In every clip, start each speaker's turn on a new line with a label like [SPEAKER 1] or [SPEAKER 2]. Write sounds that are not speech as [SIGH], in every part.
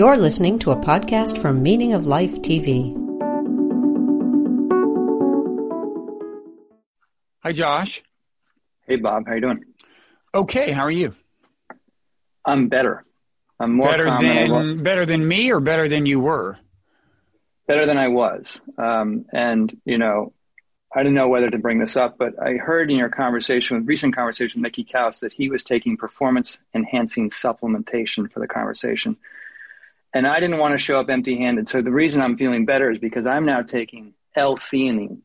[SPEAKER 1] You're listening to a podcast from Meaning of Life TV.
[SPEAKER 2] Hi, Josh.
[SPEAKER 3] Hey, Bob. How you doing?
[SPEAKER 2] Okay. How are you?
[SPEAKER 3] I'm better. I'm more
[SPEAKER 2] better
[SPEAKER 3] than
[SPEAKER 2] than better than me, or better than you were.
[SPEAKER 3] better than I was. Um, and you know, I didn't know whether to bring this up, but I heard in your conversation with recent conversation with Mickey Kaus that he was taking performance enhancing supplementation for the conversation. And I didn't want to show up empty handed. So the reason I'm feeling better is because I'm now taking L-theanine.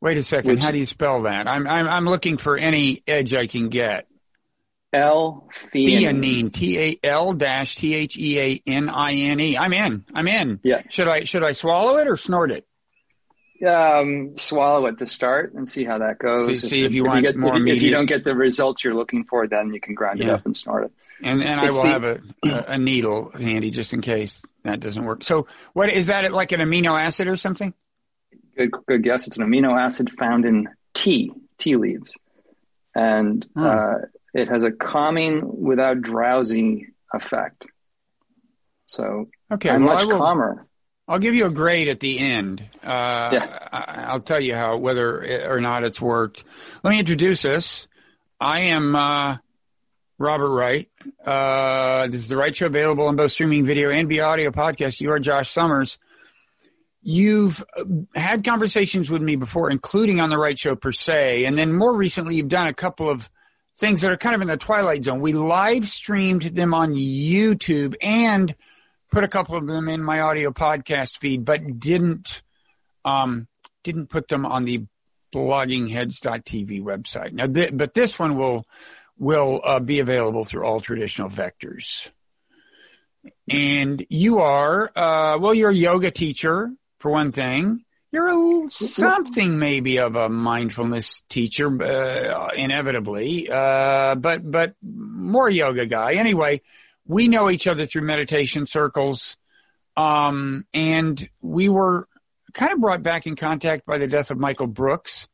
[SPEAKER 2] Wait a second.
[SPEAKER 3] Which-
[SPEAKER 2] How do you spell that? I'm I'm I'm looking for any edge I can get.
[SPEAKER 3] L
[SPEAKER 2] theanine. T A L dash T H E A N I N E. I'm in. I'm in.
[SPEAKER 3] Yeah.
[SPEAKER 2] Should I should I swallow it or snort it?
[SPEAKER 3] Um, swallow it to start and see how that goes.
[SPEAKER 2] See- see if you want
[SPEAKER 3] get,
[SPEAKER 2] more
[SPEAKER 3] if, you- if you don't get the results you're looking for, then you can grind it up and snort it.
[SPEAKER 2] And and I will
[SPEAKER 3] the-
[SPEAKER 2] have a, a a needle handy just in case that doesn't work. So what is that like an amino acid or something?
[SPEAKER 3] Good, good guess. It's an amino acid found in tea, tea leaves, and
[SPEAKER 2] Hmm.
[SPEAKER 3] uh, it has a calming without drowsy effect. So
[SPEAKER 2] Okay.
[SPEAKER 3] I'm
[SPEAKER 2] well,
[SPEAKER 3] much
[SPEAKER 2] will,
[SPEAKER 3] calmer.
[SPEAKER 2] I'll give you a grade at the end. Uh,
[SPEAKER 3] Yeah.
[SPEAKER 2] I, I'll tell you how whether it, or not it's worked. Let me introduce us. I am uh, Robert Wright. Uh, this is the Wright Show, available on both streaming video and via audio podcast. You are Josh Summers. You've uh, had conversations with me before, including on the Wright Show per se, and then more recently, you've done a couple of things that are kind of in the twilight zone. We live streamed them on YouTube and put a couple of them in my audio podcast feed, but didn't um, didn't put them on the bloggingheads.tv website. Now, th- but this one will will uh, be available through all traditional vectors. And you are uh, well, you're a yoga teacher for one thing. You're a, something maybe of a mindfulness teacher, uh, inevitably, uh, but but more yoga guy. Anyway, we know each other through meditation circles, um, and we were kind of brought back in contact by the death of Michael Brooks,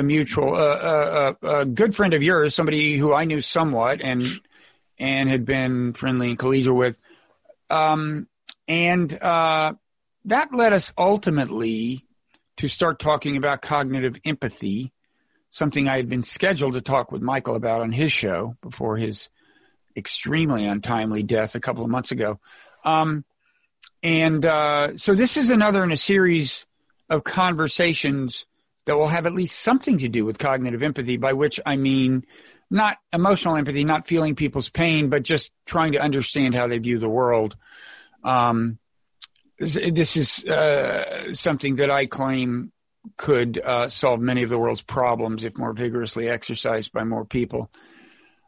[SPEAKER 2] a mutual, uh, uh, uh, a good friend of yours, somebody who I knew somewhat and and had been friendly and collegial with, um, and uh, that led us ultimately to start talking about cognitive empathy, something I had been scheduled to talk with Michael about on his show before his extremely untimely death a couple of months ago. Um, and uh, so this is another in a series of conversations that will have at least something to do with cognitive empathy, by which I mean not emotional empathy, not feeling people's pain, but just trying to understand how they view the world. Um, this is uh, something that I claim could uh, solve many of the world's problems if more vigorously exercised by more people.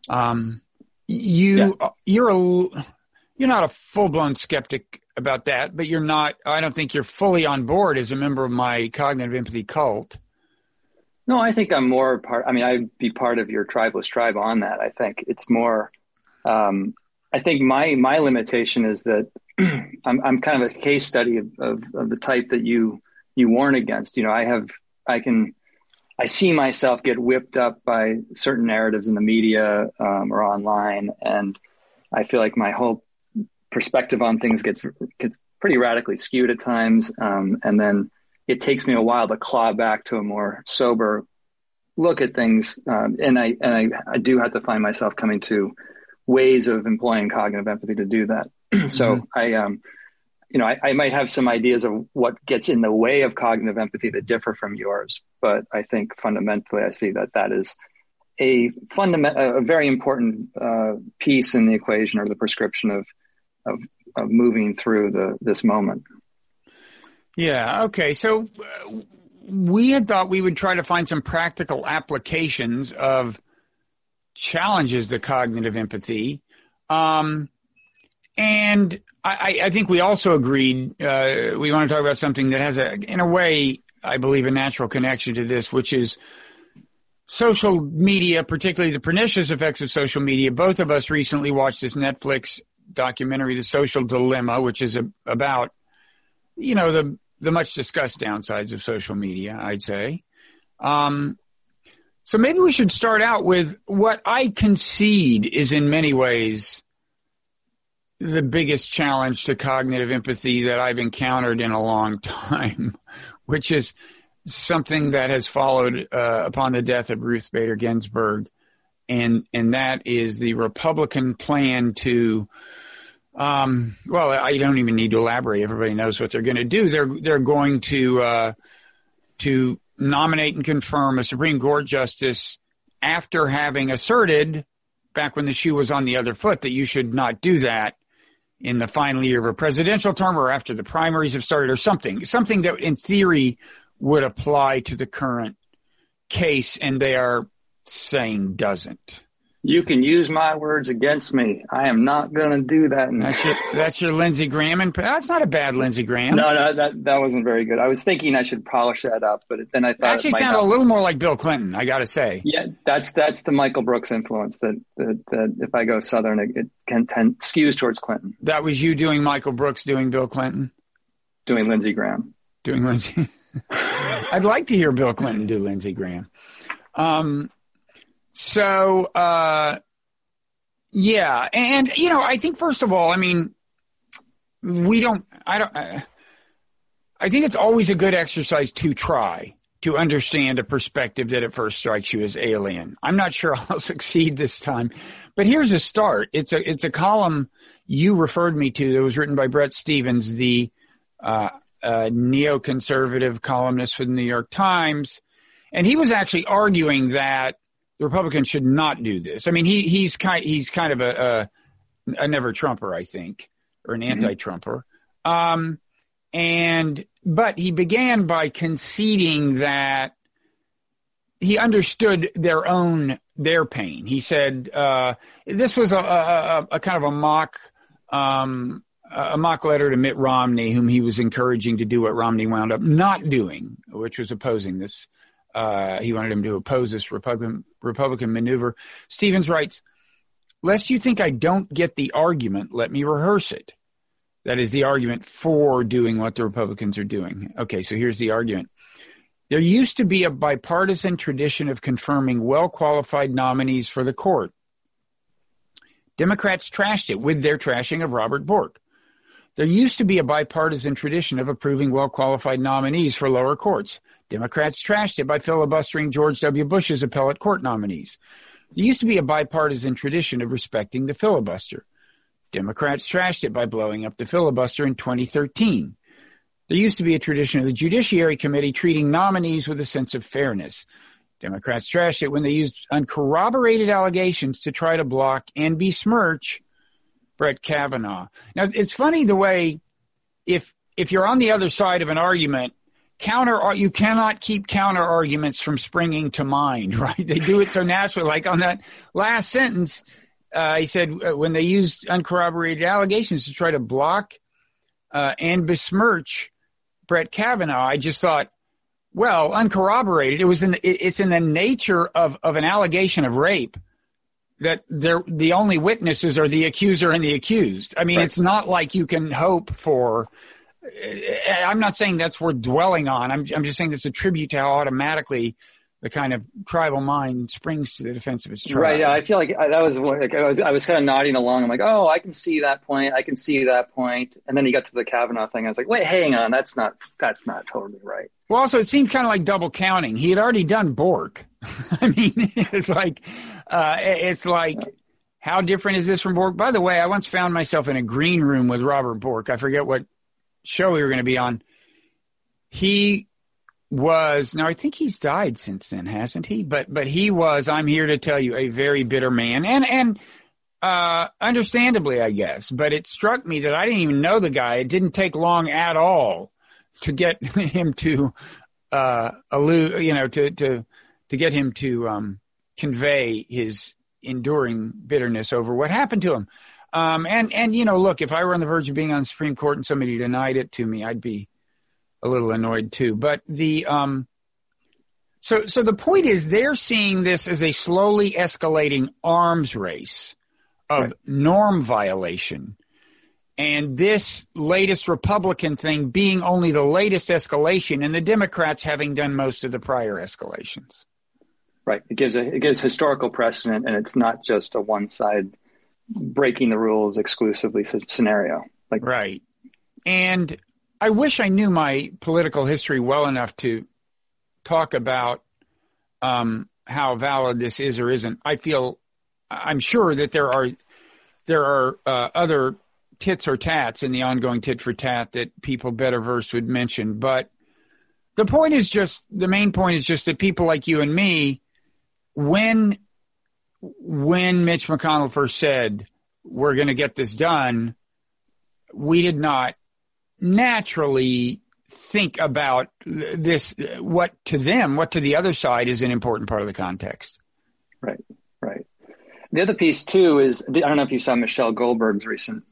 [SPEAKER 2] Um, you you're a you're not a full blown skeptic about that, but you're not. I don't think you're fully on board as a member of my cognitive empathy cult.
[SPEAKER 3] No, I think I'm more part. I mean, I'd be part of your tribeless tribe on that. I think it's more. Um, I think my my limitation is that [CLEARS THROAT] I'm I'm kind of a case study of, of of the type that you you warn against. You know, I have I can I see myself get whipped up by certain narratives in the media um, or online, and I feel like my whole perspective on things gets gets pretty radically skewed at times, um, and then it takes me a while to claw back to a more sober look at things, um, and I and I, I do have to find myself coming to ways of employing cognitive empathy to do that. [CLEARS THROAT] so
[SPEAKER 2] Mhm.
[SPEAKER 3] I um, you know, I, I might have some ideas of what gets in the way of cognitive empathy that differ from yours, but I think fundamentally I see that that is a fundament, a very important uh, piece in the equation or the prescription of of, of moving through the this moment.
[SPEAKER 2] Yeah. Okay. So uh, we had thought we would try to find some practical applications of challenges to cognitive empathy. Um, and I, I think we also agreed uh, we want to talk about something that has a, in a way, I believe, a natural connection to this, which is social media, particularly the pernicious effects of social media. Both of us recently watched this Netflix documentary, The Social Dilemma, which is a, about, you know, the the much discussed downsides of social media. I'd say. Um, so maybe we should start out with what I concede is in many ways the biggest challenge to cognitive empathy that I've encountered in a long time, [LAUGHS] which is something that has followed uh, upon the death of Ruth Bader Ginsburg, and and that is the Republican plan to. Um, well, I don't even need to elaborate. Everybody knows what they're going to do. They're they're going to uh, to nominate and confirm a Supreme Court justice after having asserted back when the shoe was on the other foot that you should not do that in the final year of a presidential term or after the primaries have started or something, something that in theory would apply to the current case. And they are saying doesn't.
[SPEAKER 3] You can use my words against me. I am not going to do that.
[SPEAKER 2] That's your, that's your Lindsey Graham. And that's not a bad Lindsey Graham.
[SPEAKER 3] No, no, that, that wasn't very good. I was thinking I should polish that up, but then I thought
[SPEAKER 2] it actually sounded a little more like Bill Clinton. I got to say.
[SPEAKER 3] Yeah, that's, that's the Michael Brooks influence that, that, that if I go Southern, it, it can tend skews towards Clinton.
[SPEAKER 2] That was you doing Michael Brooks, doing Bill Clinton,
[SPEAKER 3] doing Lindsey Graham,
[SPEAKER 2] doing Lindsey. [LAUGHS] I'd like to hear Bill Clinton do Lindsey Graham. Um, so, uh, yeah. And, you know, I think, first of all, I mean, we don't, I don't, I think it's always a good exercise to try to understand a perspective that at first strikes you as alien. I'm not sure [LAUGHS] I'll succeed this time, but here's a start. It's a, it's a column you referred me to that was written by Bret Stephens, the, uh, uh, neoconservative columnist for the New York Times. And he was actually arguing that the Republicans should not do this. I mean, he he's kind he's kind of a a, a never Trumper, I think, or an mm-hmm. anti-Trumper. Um, and but he began by conceding that he understood their own their pain. He said uh, this was a, a, a, kind of a mock um, a mock letter to Mitt Romney, whom he was encouraging to do what Romney wound up not doing, which was opposing this uh, he wanted him to oppose this Republican Republican maneuver. Stephens writes, "Lest you think I don't get the argument, let me rehearse it. That is the argument for doing what the Republicans are doing. Okay, so here's the argument." There used to be a bipartisan tradition of confirming well qualified nominees for the court. Democrats trashed it with their trashing of Robert Bork. There used to be a bipartisan tradition of approving well qualified nominees for lower courts. Democrats trashed it by filibustering George W. Bush's appellate court nominees. There used to be a bipartisan tradition of respecting the filibuster. Democrats trashed it by blowing up the filibuster in 2013. There used to be a tradition of the Judiciary Committee treating nominees with a sense of fairness. Democrats trashed it when they used uncorroborated allegations to try to block and besmirch Brett Kavanaugh. Now, it's funny the way if if you're on the other side of an argument counter you cannot keep counter arguments from springing to mind [LAUGHS] right? They do it so naturally. Like on that last sentence uh, he said uh, when they used uncorroborated allegations to try to block uh, and besmirch brett kavanaugh i just thought well uncorroborated it was in the, it's in the nature of, of an allegation of rape that they're, the only witnesses are the accuser and the accused. I mean right. it's not like you can hope for I'm not saying that's worth dwelling on. I'm, I'm just saying that's a tribute to how automatically the kind of tribal mind springs to the defense of its tribe.
[SPEAKER 3] Right. Yeah, I feel like I, that was like I was I was kind of nodding along. I'm like, oh, I can see that point. I can see that point. And then he got to the Kavanaugh thing. I was like, wait, hang on, that's not that's not totally right.
[SPEAKER 2] Well, also it seemed kind of like double counting. He had already done Bork. [LAUGHS] I mean, it's like uh, it's like. How different is this from Bork? By the way, I once found myself in a green room with Robert Bork. I forget what show we were going to be on, he was now I think he's died since then, hasn't he? But but he was I'm here to tell you a very bitter man and and uh understandably I guess, but it struck me that I didn't even know the guy. It didn't take long at all to get [LAUGHS] him to uh allude, you know, to to to get him to um convey his enduring bitterness over what happened to him. Um, and and you know, look, if I were on the verge of being on the Supreme Court and somebody denied it to me, I'd be a little annoyed too. But the um, so so the point is, they're seeing this as a slowly escalating arms race of right. norm violation. And this latest Republican thing being only the latest escalation, and the Democrats having done most of the prior escalations.
[SPEAKER 3] Right. It gives a, it gives historical precedent, and it's not just a one side breaking the rules exclusively scenario.
[SPEAKER 2] Like right, and I wish I knew my political history well enough to talk about um, how valid this is or isn't. I feel I'm sure that there are there are uh, other tits or tats in the ongoing tit for tat that people better versed would mention, but the point is just the main point is just that people like you and me, when when Mitch McConnell first said we're going to get this done, we did not naturally think about this what to them what to the other side is an important part of the context.
[SPEAKER 3] Right right. The other piece too is i don't know if you saw michelle goldberg's recent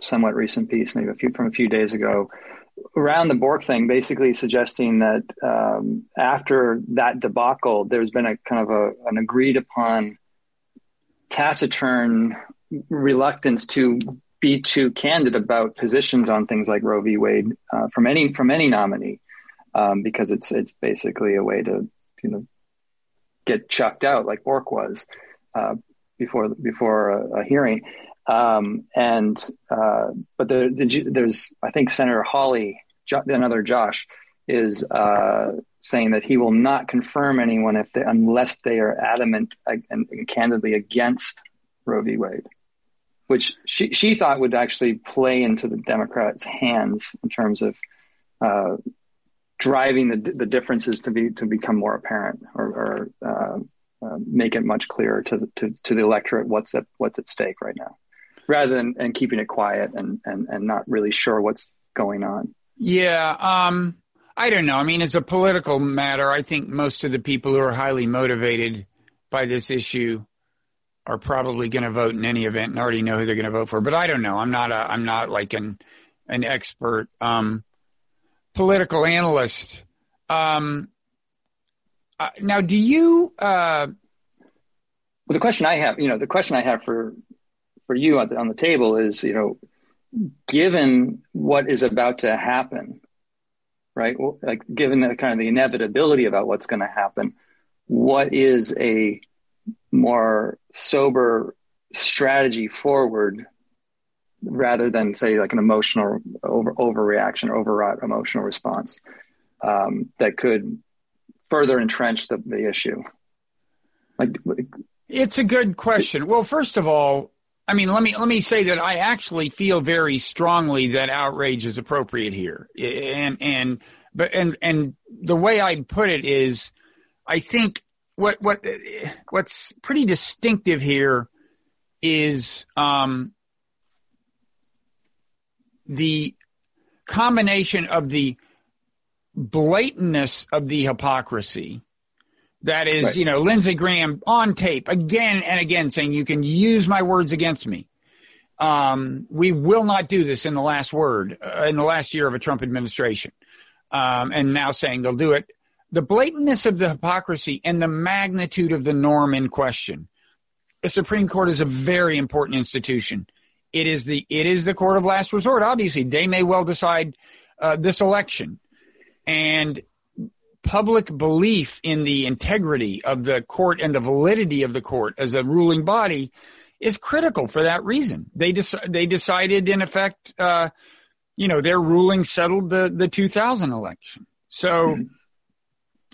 [SPEAKER 3] somewhat recent piece maybe a few from a few days ago around the bork thing basically suggesting that um, after that debacle there's been a kind of a, an agreed upon taciturn reluctance to be too candid about positions on things like Roe v. Wade uh, from any from any nominee, um, because it's it's basically a way to you know get chucked out like Bork was uh, before before a, a hearing. Um, and uh, but the, the, there's I think Senator Hawley, another Josh, is uh, saying that he will not confirm anyone if they, unless they are adamant and, and candidly against Roe v. Wade which she, she thought would actually play into the Democrats' hands in terms of uh, driving the, the differences to be to become more apparent or, or uh, uh, make it much clearer to the, to, to the electorate what's at what's at stake right now, rather than and keeping it quiet and, and, and not really sure what's going on.
[SPEAKER 2] Yeah, um, I don't know. I mean, it's a political matter. I think most of the people who are highly motivated by this issue are probably going to vote in any event and already know who they're going to vote for. But I don't know. I'm not a, I'm not like an, an expert, um, political analyst. Um, uh, now, do you, uh,
[SPEAKER 3] well, the question I have, you know, the question I have for, for you on the, on the table is, you know, given what is about to happen, right? Like given the kind of the inevitability about what's going to happen, what is a more sober strategy forward rather than say like an emotional over overreaction or overwrought emotional response um, that could further entrench the, the issue like
[SPEAKER 2] it's a good question well first of all i mean let me let me say that i actually feel very strongly that outrage is appropriate here and and but and and the way i put it is i think what what what's pretty distinctive here is um, the combination of the blatantness of the hypocrisy. That is, right. you know, Lindsey Graham on tape again and again saying, you can use my words against me. Um, we will not do this in the last word, uh, in the last year of a Trump administration. Um, and now saying they'll do it the blatantness of the hypocrisy and the magnitude of the norm in question. The Supreme Court is a very important institution. It is the it is the court of last resort. Obviously, they may well decide uh, this election, and public belief in the integrity of the court and the validity of the court as a ruling body is critical for that reason. They dec- they decided, in effect, uh, you know, their ruling settled the the 2000 election. So. Mm-hmm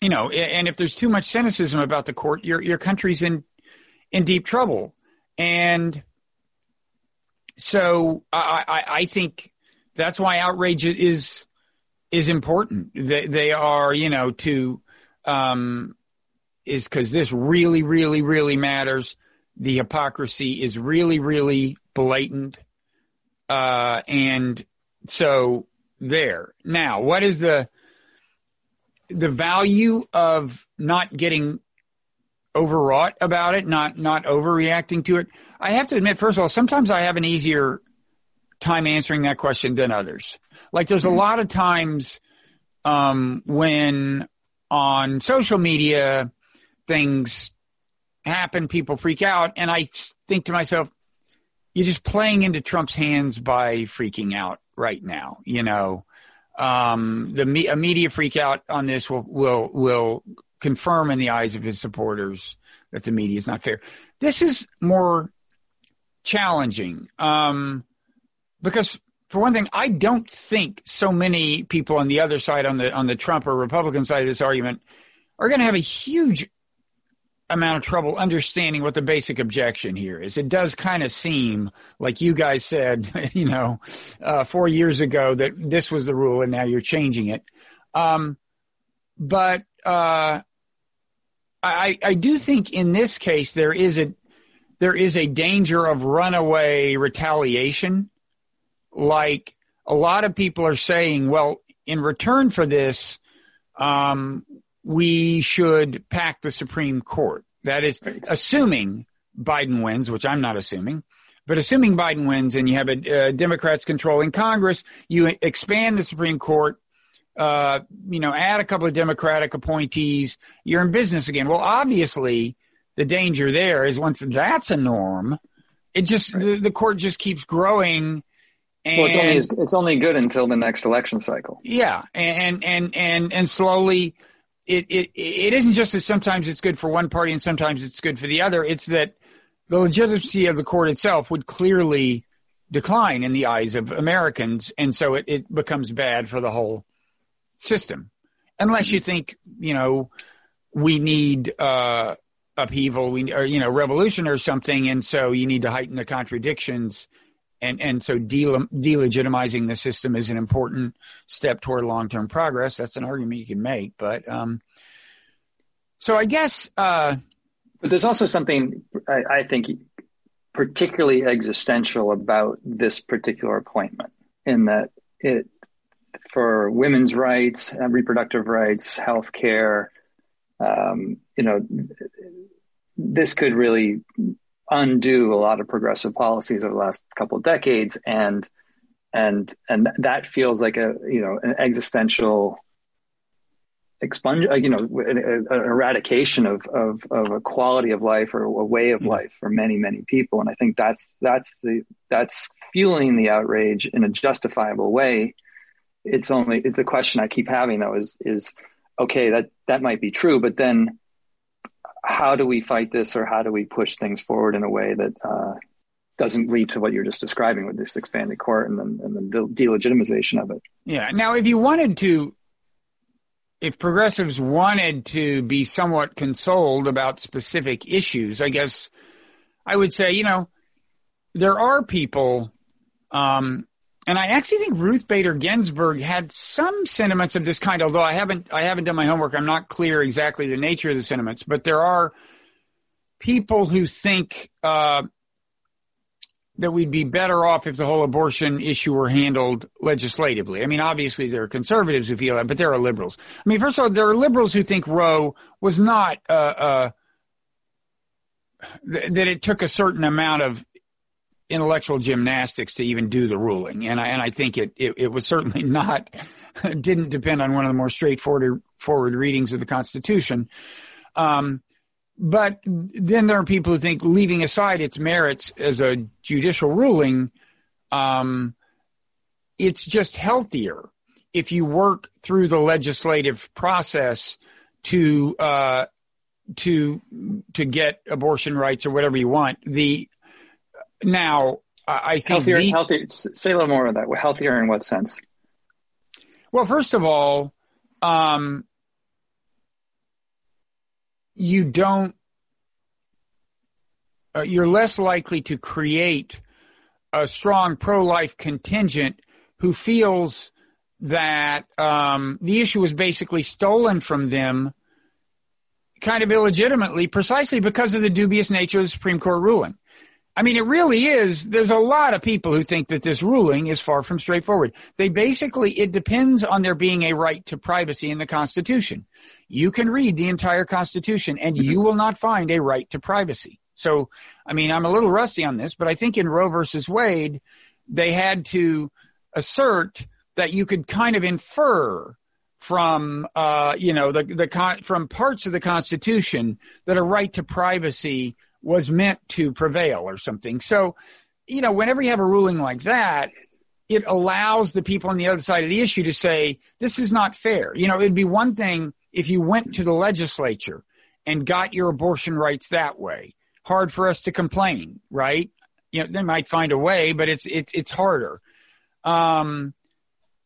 [SPEAKER 2] you know, and if there's too much cynicism about the court, your your country's in in deep trouble. And so I, I, I think that's why outrage is is important. They, they are, you know, to um, is because this really, really, really matters. The hypocrisy is really, really blatant, uh, and so there. Now, what is the the value of not getting overwrought about it, not not overreacting to it. I have to admit, first of all, sometimes I have an easier time answering that question than others. Like there's a mm-hmm. lot of times um, when on social media things happen, people freak out, and I think to myself, you're just playing into Trump's hands by freaking out right now. You know, um, the me- media freak out on this will will will confirm in the eyes of his supporters that the media is not fair. This is more challenging um, because for one thing, I don't think so many people on the other side, on the on the Trump or Republican side of this argument, are going to have a huge amount of trouble understanding what the basic objection here is. It does kind of seem like you guys said, [LAUGHS] you know, uh, four years ago that this was the rule and now you're changing it. Um, but uh, I, I do think in this case there is a there is a danger of runaway retaliation. Like a lot of people are saying, well, in return for this, um, we should pack the Supreme Court. That is assuming Biden wins, which I'm not assuming. But assuming Biden wins and you have a, uh, Democrats controlling Congress, you expand the Supreme Court, uh, you know, add a couple of Democratic appointees, you're in business again. Well, obviously, the danger there is once that's a norm, it just right. the, the, court just keeps growing. And,
[SPEAKER 3] well, it's only it's only good until the next election cycle.
[SPEAKER 2] Yeah, and and and and slowly it, it, it isn't just that sometimes it's good for one party and sometimes it's good for the other. It's that the legitimacy of the court itself would clearly decline in the eyes of Americans. And so it, it becomes bad for the whole system. Unless you think, you know, we need, uh, upheaval, we, or, you know, revolution or something. And so you need to heighten the contradictions. And, and so de- delegitimizing the system is an important step toward long-term progress. That's an argument you can make, but, um, so I guess, uh,
[SPEAKER 3] but there's also something I, I think particularly existential about this particular appointment in that it, for women's rights, reproductive rights, health care, um, you know, this could really undo a lot of progressive policies over the last couple of decades and and and that feels like a you know an existential expunge you know an, an, eradication of, of of a quality of life or a way of mm-hmm. life for many many people and i think that's that's the that's fueling the outrage in a justifiable way it's only the question i keep having though is is okay that that might be true but then how do we fight this or how do we push things forward in a way that uh, doesn't lead to what you're just describing with this expanded court and then, and the delegitimization of it.
[SPEAKER 2] Yeah. Now, if you wanted to, if progressives wanted to be somewhat consoled about specific issues, I guess I would say, you know, there are people um, and I actually think Ruth Bader Ginsburg had some sentiments of this kind, although I haven't I haven't done my homework. I'm not clear exactly the nature of the sentiments, but there are people who think uh, that we'd be better off if the whole abortion issue were handled legislatively. I mean, obviously there are conservatives who feel that, but there are liberals. I mean, first of all, there are liberals who think Roe was not uh, uh, th- that it took a certain amount of intellectual gymnastics to even do the ruling. And I, and I think it, it, it was certainly not, [LAUGHS] didn't depend on one of the more straightforward forward readings of the Constitution. Um, but then there are people who think, leaving aside its merits as a judicial ruling, um, it's just healthier if you work through the legislative process to uh, to to get abortion rights or whatever you want. The now, I think
[SPEAKER 3] healthier.
[SPEAKER 2] The,
[SPEAKER 3] healthier. Say a little more of that. Healthier in what sense?
[SPEAKER 2] Well, first of all, um, you don't. Uh, you're less likely to create a strong pro-life contingent who feels that um, the issue was basically stolen from them kind of illegitimately precisely because of the dubious nature of the Supreme Court ruling. I mean, it really is. There's a lot of people who think that this ruling is far from straightforward. They basically, it depends on there being a right to privacy in the Constitution. You can read the entire Constitution and you will not find a right to privacy. So, I mean, I'm a little rusty on this, but I think in Roe versus Wade, they had to assert that you could kind of infer from, uh, you know, the, the, con- from parts of the Constitution that a right to privacy was meant to prevail or something. So, you know, whenever you have a ruling like that, it allows the people on the other side of the issue to say, this is not fair. You know, it'd be one thing if you went to the legislature and got your abortion rights that way. Hard for us to complain, right? you know, they might find a way, but it's it, it's harder. Um,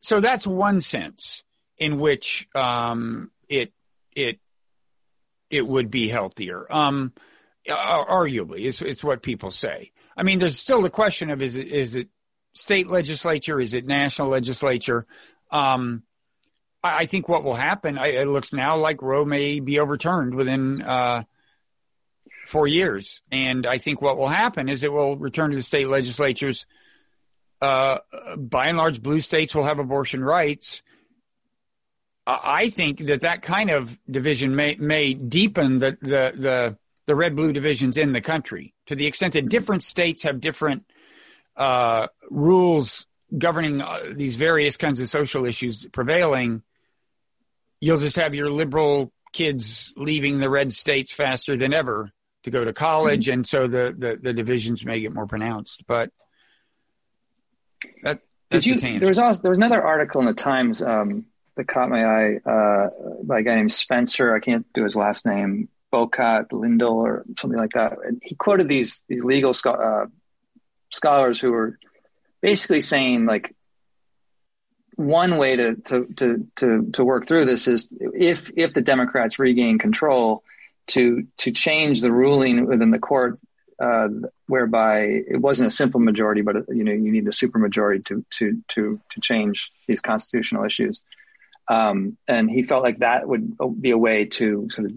[SPEAKER 2] so that's one sense in which um, it it it would be healthier. Um, arguably, it's, it's what people say. I mean, there's still the question of is it is it state legislature, is it national legislature? Um, I, I, think what will happen, I, it looks now like Roe may be overturned within uh, four years, and I think what will happen is it will return to the state legislatures. Uh, by and large, blue states will have abortion rights. I think that that kind of division may may deepen the the the, the red blue divisions in the country to the extent that different states have different uh, rules governing uh, these various kinds of social issues prevailing. You'll just have your liberal kids leaving the red states faster than ever to go to college, mm-hmm. and so the, the, the divisions may get more pronounced. But that that's
[SPEAKER 3] Did you, there was also there was another article in the Times um, that caught my eye uh, by a guy named Spencer. I can't do his last name. Bokat-Lindell or something like that. And he quoted these these legal uh, scholars who were basically saying like one way to, to to to to work through this is if if the Democrats regain control to to change the ruling within the court uh, whereby it wasn't a simple majority, but you know you need a supermajority to to to to change these constitutional issues. Um, and he felt like that would be a way to sort of,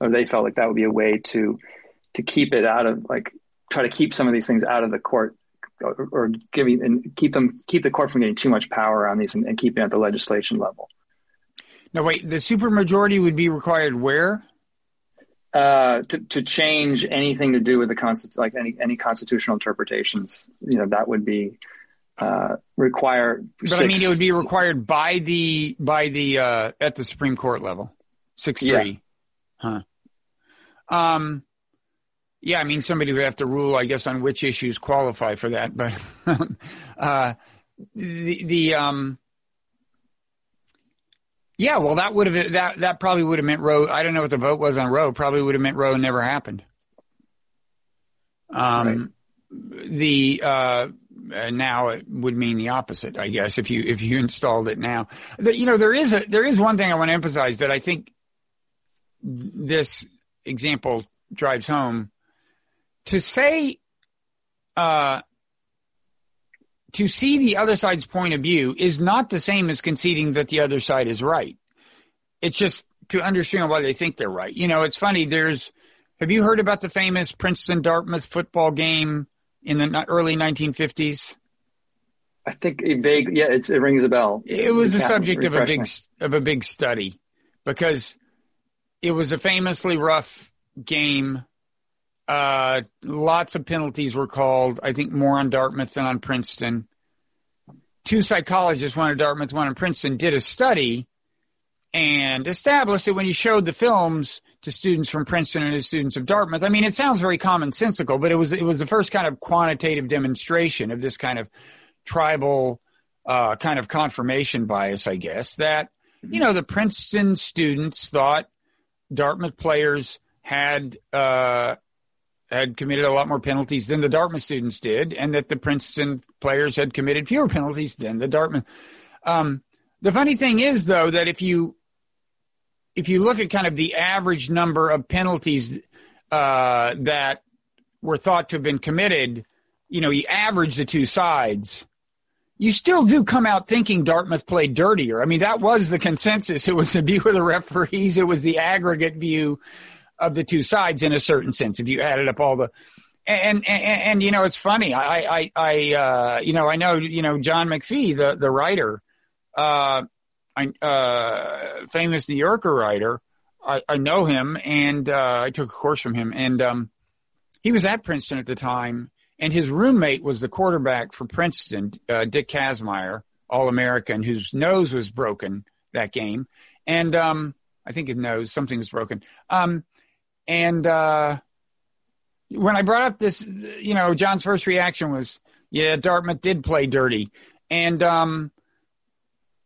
[SPEAKER 3] or they felt like that would be a way to, to keep it out of like, try to keep some of these things out of the court or, or giving and keep them, keep the court from getting too much power on these and, and keeping at the legislation level.
[SPEAKER 2] No, wait, the supermajority would be required where?
[SPEAKER 3] Uh, to, to change anything to do with the constitution, like any, any constitutional interpretations, you know, that would be, uh, require.
[SPEAKER 2] But six, I mean, it would be required by the by the uh, at the Supreme Court level, six three, yeah. Huh? Um, yeah, I mean, somebody would have to rule, I guess, on which issues qualify for that. But [LAUGHS] uh, the the um, yeah, well, that would have that that probably would have meant Roe. I don't know what the vote was on Roe. Probably would have meant Roe never happened. Um, right. the uh, now it would mean the opposite, I guess, if you if you installed it now. The, you know, there is a there is one thing I want to emphasize that I think this example drives home. To say, uh, to see the other side's point of view is not the same as conceding that the other side is right. It's just to understand why they think they're right. You know, it's funny. There's, have you heard about the famous Princeton Dartmouth football game? in the early 1950s?
[SPEAKER 3] I think a vague, yeah, it rings a bell.
[SPEAKER 2] It was the subject of a big of a big study because it was a famously rough game. Uh, lots of penalties were called. I think more on Dartmouth than on Princeton. Two psychologists, one at Dartmouth, one at Princeton, did a study and established that when you showed the films to students from Princeton and to students of Dartmouth, I mean, it sounds very commonsensical, but it was it was the first kind of quantitative demonstration of this kind of tribal uh, kind of confirmation bias, I guess. That you know the Princeton students thought Dartmouth players had uh, had committed a lot more penalties than the Dartmouth students did, and that the Princeton players had committed fewer penalties than the Dartmouth. Um, the funny thing is, though, that if you if you look at kind of the average number of penalties uh, that were thought to have been committed, you know, you average the two sides. You still do come out thinking Dartmouth played dirtier. I mean, that was the consensus. It was the view of the referees. It was the aggregate view of the two sides in a certain sense. If you added up all the, and, and, and you know, it's funny. I, I, I, uh, you know, I know, you know, John McPhee, the, the writer, uh, I, uh, famous New Yorker writer. I, I know him, and uh, I took a course from him, and um, he was at Princeton at the time, and his roommate was the quarterback for Princeton, uh, Dick Kazmaier, All American, whose nose was broken that game, and um, I think his nose something was broken. Um, and uh, when I brought up this, you know, John's first reaction was, "Yeah, Dartmouth did play dirty," and um,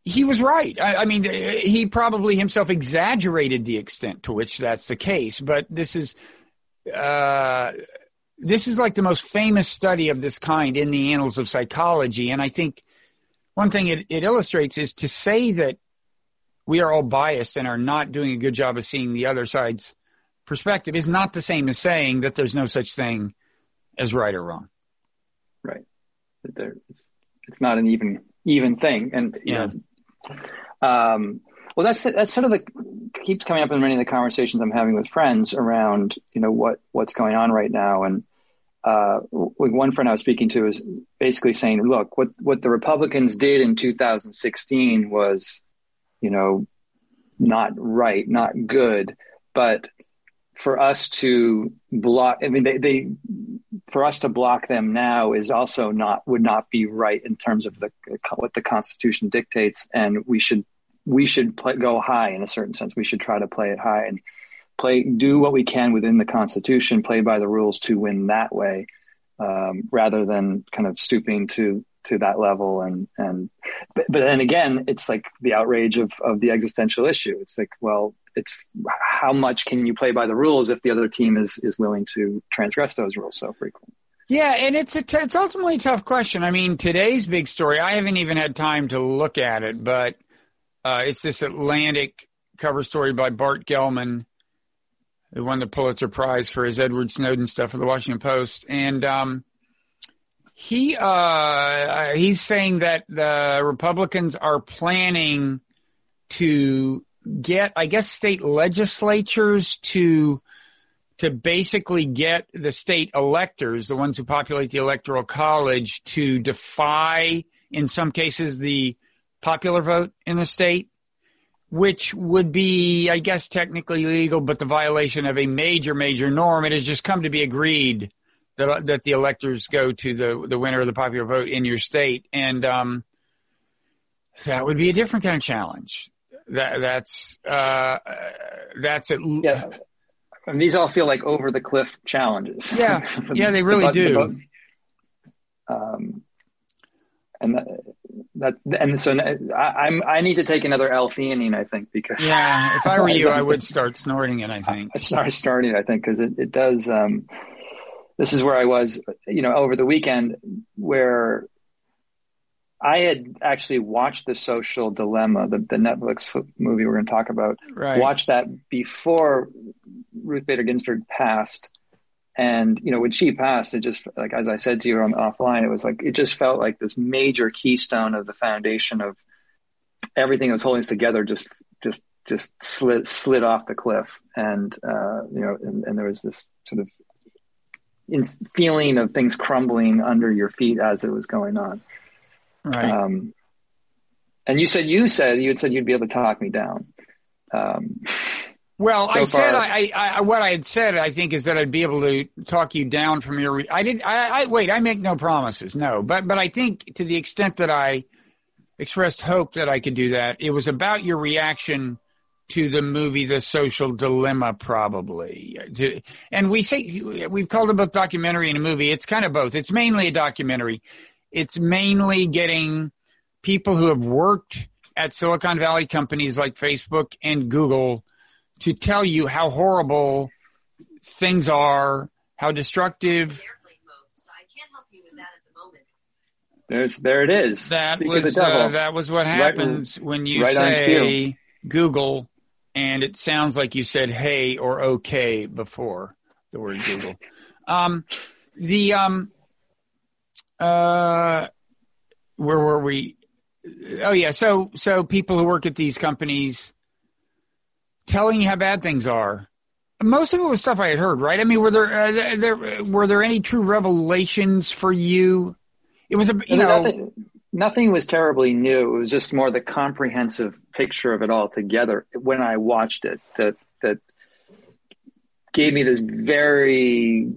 [SPEAKER 2] he was right. I, I, mean, he probably himself exaggerated the extent to which that's the case, but this is, uh, this is like the most famous study of this kind in the annals of psychology. And I think one thing it, it illustrates is to say that we are all biased and are not doing a good job of seeing the other side's perspective is not the same as saying that there's no such thing as right or wrong.
[SPEAKER 3] Right. There, it's, it's not an even even thing, and yeah. Know, um, well, that's that's sort of the keeps coming up in many of the conversations I'm having with friends around you know what what's going on right now, and uh, one friend I was speaking to was basically saying, look, what what the Republicans did in 2016 was, you know, not right, not good, but for us to block, I mean, they, they for us to block them now is also not would not be right in terms of the what the Constitution dictates, and we should we should play, go high in a certain sense. We should try to play it high. And play do what we can within the Constitution, play by the rules to win that way, um, rather than kind of stooping to to that level and and but, but then again it's like the outrage of of the existential issue it's like well it's how much can you play by the rules if the other team is is willing to transgress those rules so frequently
[SPEAKER 2] yeah, and it's a t- it's ultimately a tough question. I mean, today's big story. I haven't even had time to look at it, but uh, it's this Atlantic cover story by Bart Gellman, who won the Pulitzer Prize for his Edward Snowden stuff for the Washington Post, and um, he uh, he's saying that the Republicans are planning to get, I guess, state legislatures to to basically get the state electors, the ones who populate the electoral college, to defy, in some cases, the popular vote in the state, which would be, I guess, technically legal, but the violation of a major, major norm. It has just come to be agreed that that the electors go to the the winner of the popular vote in your state, and um, that would be a different kind of challenge. That that's uh, that's it.
[SPEAKER 3] Yeah. And these all feel like over the cliff challenges.
[SPEAKER 2] Yeah, [LAUGHS] yeah, they really the, do.
[SPEAKER 3] The, um, and that, that, and so I, am I need to take another L-theanine, I think, because
[SPEAKER 2] yeah, if I were [LAUGHS] you, I would start snorting it. I think
[SPEAKER 3] I start starting, I think, because it, it does. Um, this is where I was, you know, over the weekend where I had actually watched the social dilemma, the, the Netflix movie we're going to talk about, right. watched that before Ruth Bader Ginsburg passed. And, you know, when she passed, it just, like, as I said to you on offline, it was like, it just felt like this major keystone of the foundation of everything that was holding us together just, just, just slid, slid off the cliff. And, uh, you know, and, and there was this sort of in- feeling of things crumbling under your feet as it was going on.
[SPEAKER 2] Right. Um,
[SPEAKER 3] and you said you said you had said you'd be able to talk me down. Um, [LAUGHS]
[SPEAKER 2] well, so I far, said I, I, what I had said. I think is that I'd be able to talk you down from your. I did. I, I wait. I make no promises. No, but but I think to the extent that I expressed hope that I could do that, it was about your reaction to the movie The Social Dilemma, probably. And we say we've called it both documentary and a movie. It's kind of both. It's mainly a documentary. It's mainly getting people who have worked at Silicon Valley companies like Facebook and Google to tell you how horrible things are, how destructive.
[SPEAKER 3] There's there it is.
[SPEAKER 2] That Speak was uh, that was what happens right, when you right say Google and it sounds like you said hey or okay before the word Google. [LAUGHS] Um, the um, uh, where were we? Oh yeah, so so people who work at these companies telling you how bad things are. Most of it was stuff I had heard, right? I mean, were there uh, there were there any true revelations for you? It was a you know.
[SPEAKER 3] Nothing, nothing was terribly new. It was just more the comprehensive picture of it all together when I watched it that that gave me this very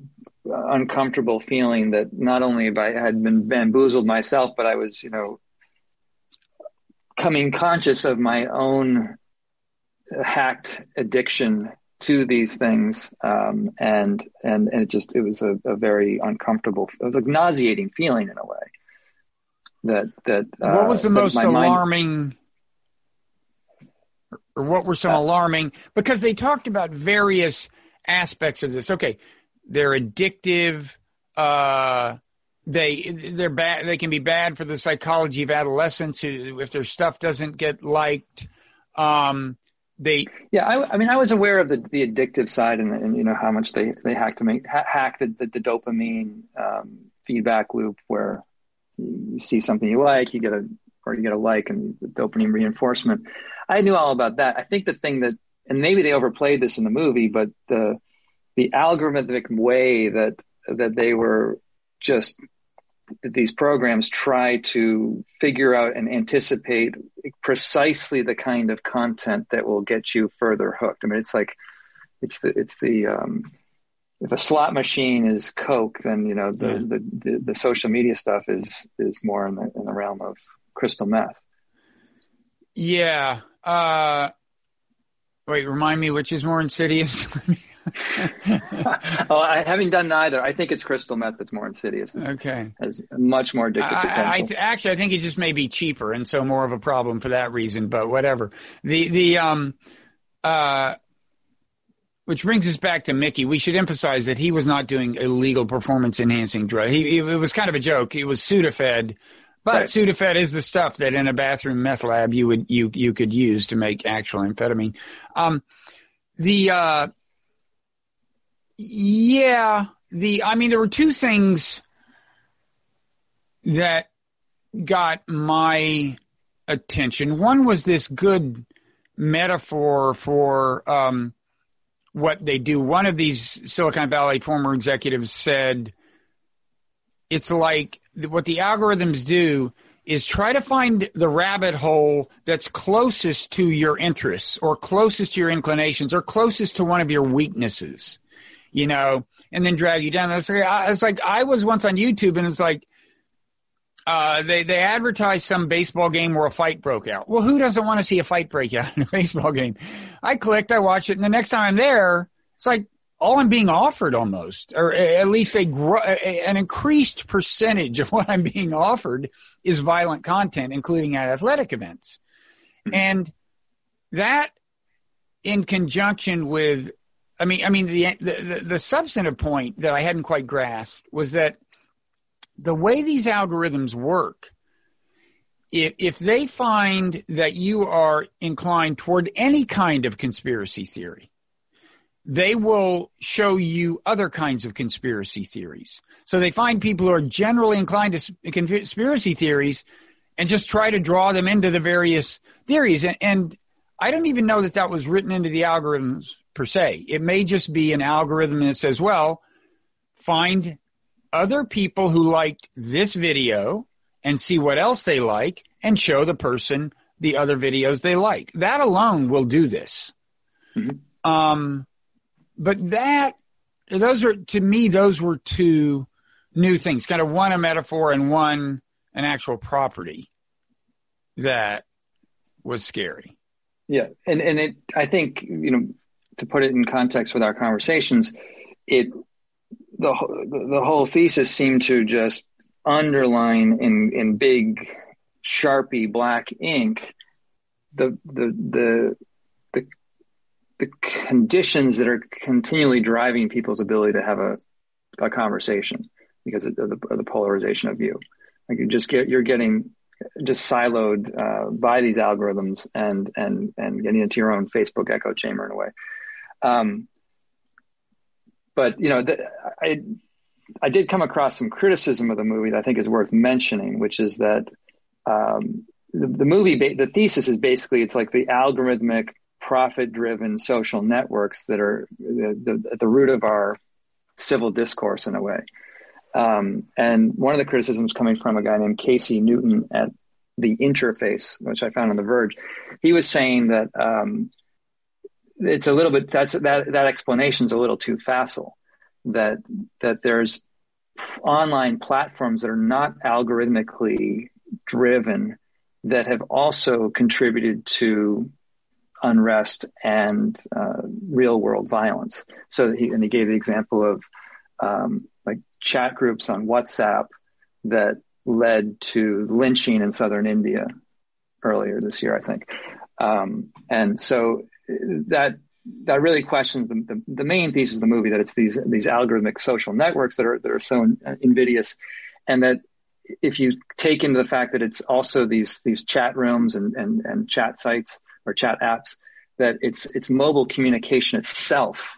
[SPEAKER 3] uncomfortable feeling that not only I had been bamboozled myself, but I was, you know, coming conscious of my own hacked addiction to these things, um, and and and it just it was a, a very uncomfortable, it was a nauseating feeling in a way that that
[SPEAKER 2] uh, what was the most alarming mind... or what were some uh, alarming because they talked about various aspects of this okay they're addictive. Uh, they they're bad. They can be bad for the psychology of adolescents who, if their stuff doesn't get liked. Um, they
[SPEAKER 3] yeah. I, I, mean, I was aware of the, the addictive side and, and you know how much they they hack to make ha- hack the, the, the dopamine um, feedback loop where you see something you like, you get a or you get a like and the dopamine reinforcement. I knew all about that. I think the thing that and maybe they overplayed this in the movie, but the the algorithmic way that that they were just these programs try to figure out and anticipate precisely the kind of content that will get you further hooked. I mean, it's like it's the it's the um, if a slot machine is coke, then you know the, yeah. the, the, the social media stuff is is more in the in the realm of crystal meth.
[SPEAKER 2] Yeah. Uh, wait, remind me which is more insidious. [LAUGHS] [LAUGHS]
[SPEAKER 3] oh, I haven't done neither. I think it's crystal meth that's more insidious. It's,
[SPEAKER 2] okay,
[SPEAKER 3] has much more addictive
[SPEAKER 2] I, I, actually, I think it just may be cheaper, and so more of a problem for that reason. But whatever. The the um uh. Which brings us back to Mickey. We should emphasize that he was not doing illegal performance enhancing drug. He, he, it was kind of a joke. It was Sudafed, but right. Sudafed is the stuff that in a bathroom meth lab you would you you could use to make actual amphetamine. Um, the uh, yeah, the I mean there were two things that got my attention. One was this good metaphor for um, what they do. One of these Silicon Valley former executives said, "It's like what the algorithms do." is try to find the rabbit hole that's closest to your interests or closest to your inclinations or closest to one of your weaknesses you know, and then drag you down. It's like, it's like I was once on YouTube and it's like, uh, they, they advertised some baseball game where a fight broke out. Well, who doesn't want to see a fight break out in a [LAUGHS] baseball game? I clicked, I watched it, and the next time I'm there, it's like all I'm being offered almost, or at least a, a an increased percentage of [LAUGHS] what I'm being offered is violent content, including at athletic events. Mm-hmm. And that in conjunction with I mean, I mean, the, the, the substantive point that I hadn't quite grasped was that the way these algorithms work, if, if they find that you are inclined toward any kind of conspiracy theory, they will show you other kinds of conspiracy theories. So they find people who are generally inclined to conspiracy theories and just try to draw them into the various theories. And, and I don't even know that that was written into the algorithms per se. It may just be an algorithm that says, well, find other people who liked this video and see what else they like and show the person the other videos they like. That alone will do this. Mm-hmm. Um, but that, those are, to me, those were two new things, kind of one a metaphor and one an actual property that was scary.
[SPEAKER 3] Yeah. And, and it, I think, you know, to put it in context with our conversations, it the the whole thesis seemed to just underline in in big sharpie black ink the the the the the conditions that are continually driving people's ability to have a a conversation because of the, of the polarization of view. Like you just get you're getting just siloed uh, by these algorithms and and and getting into your own Facebook echo chamber in a way. Um, but you know, I I did come across some criticism of the movie that I think is worth mentioning, which is that um, the, the, movie, the thesis is basically it's like the algorithmic, profit-driven social networks that are the, the, at the root of our civil discourse in a way. Um, and one of the criticisms coming from a guy named Casey Newton at the Interface, which I found on The Verge, he was saying that um, it's a little bit that's that that explanation is a little too facile. That that there's online platforms that are not algorithmically driven that have also contributed to unrest and uh, real world violence. So he and he gave the example of um, like chat groups on WhatsApp that led to lynching in southern India earlier this year, I think. Um, and so that that really questions the, the, the, main thesis of the movie that it's these these algorithmic social networks that are that are so invidious, and that if you take into the fact that it's also these these chat rooms and, and, and chat sites or chat apps, that it's it's mobile communication itself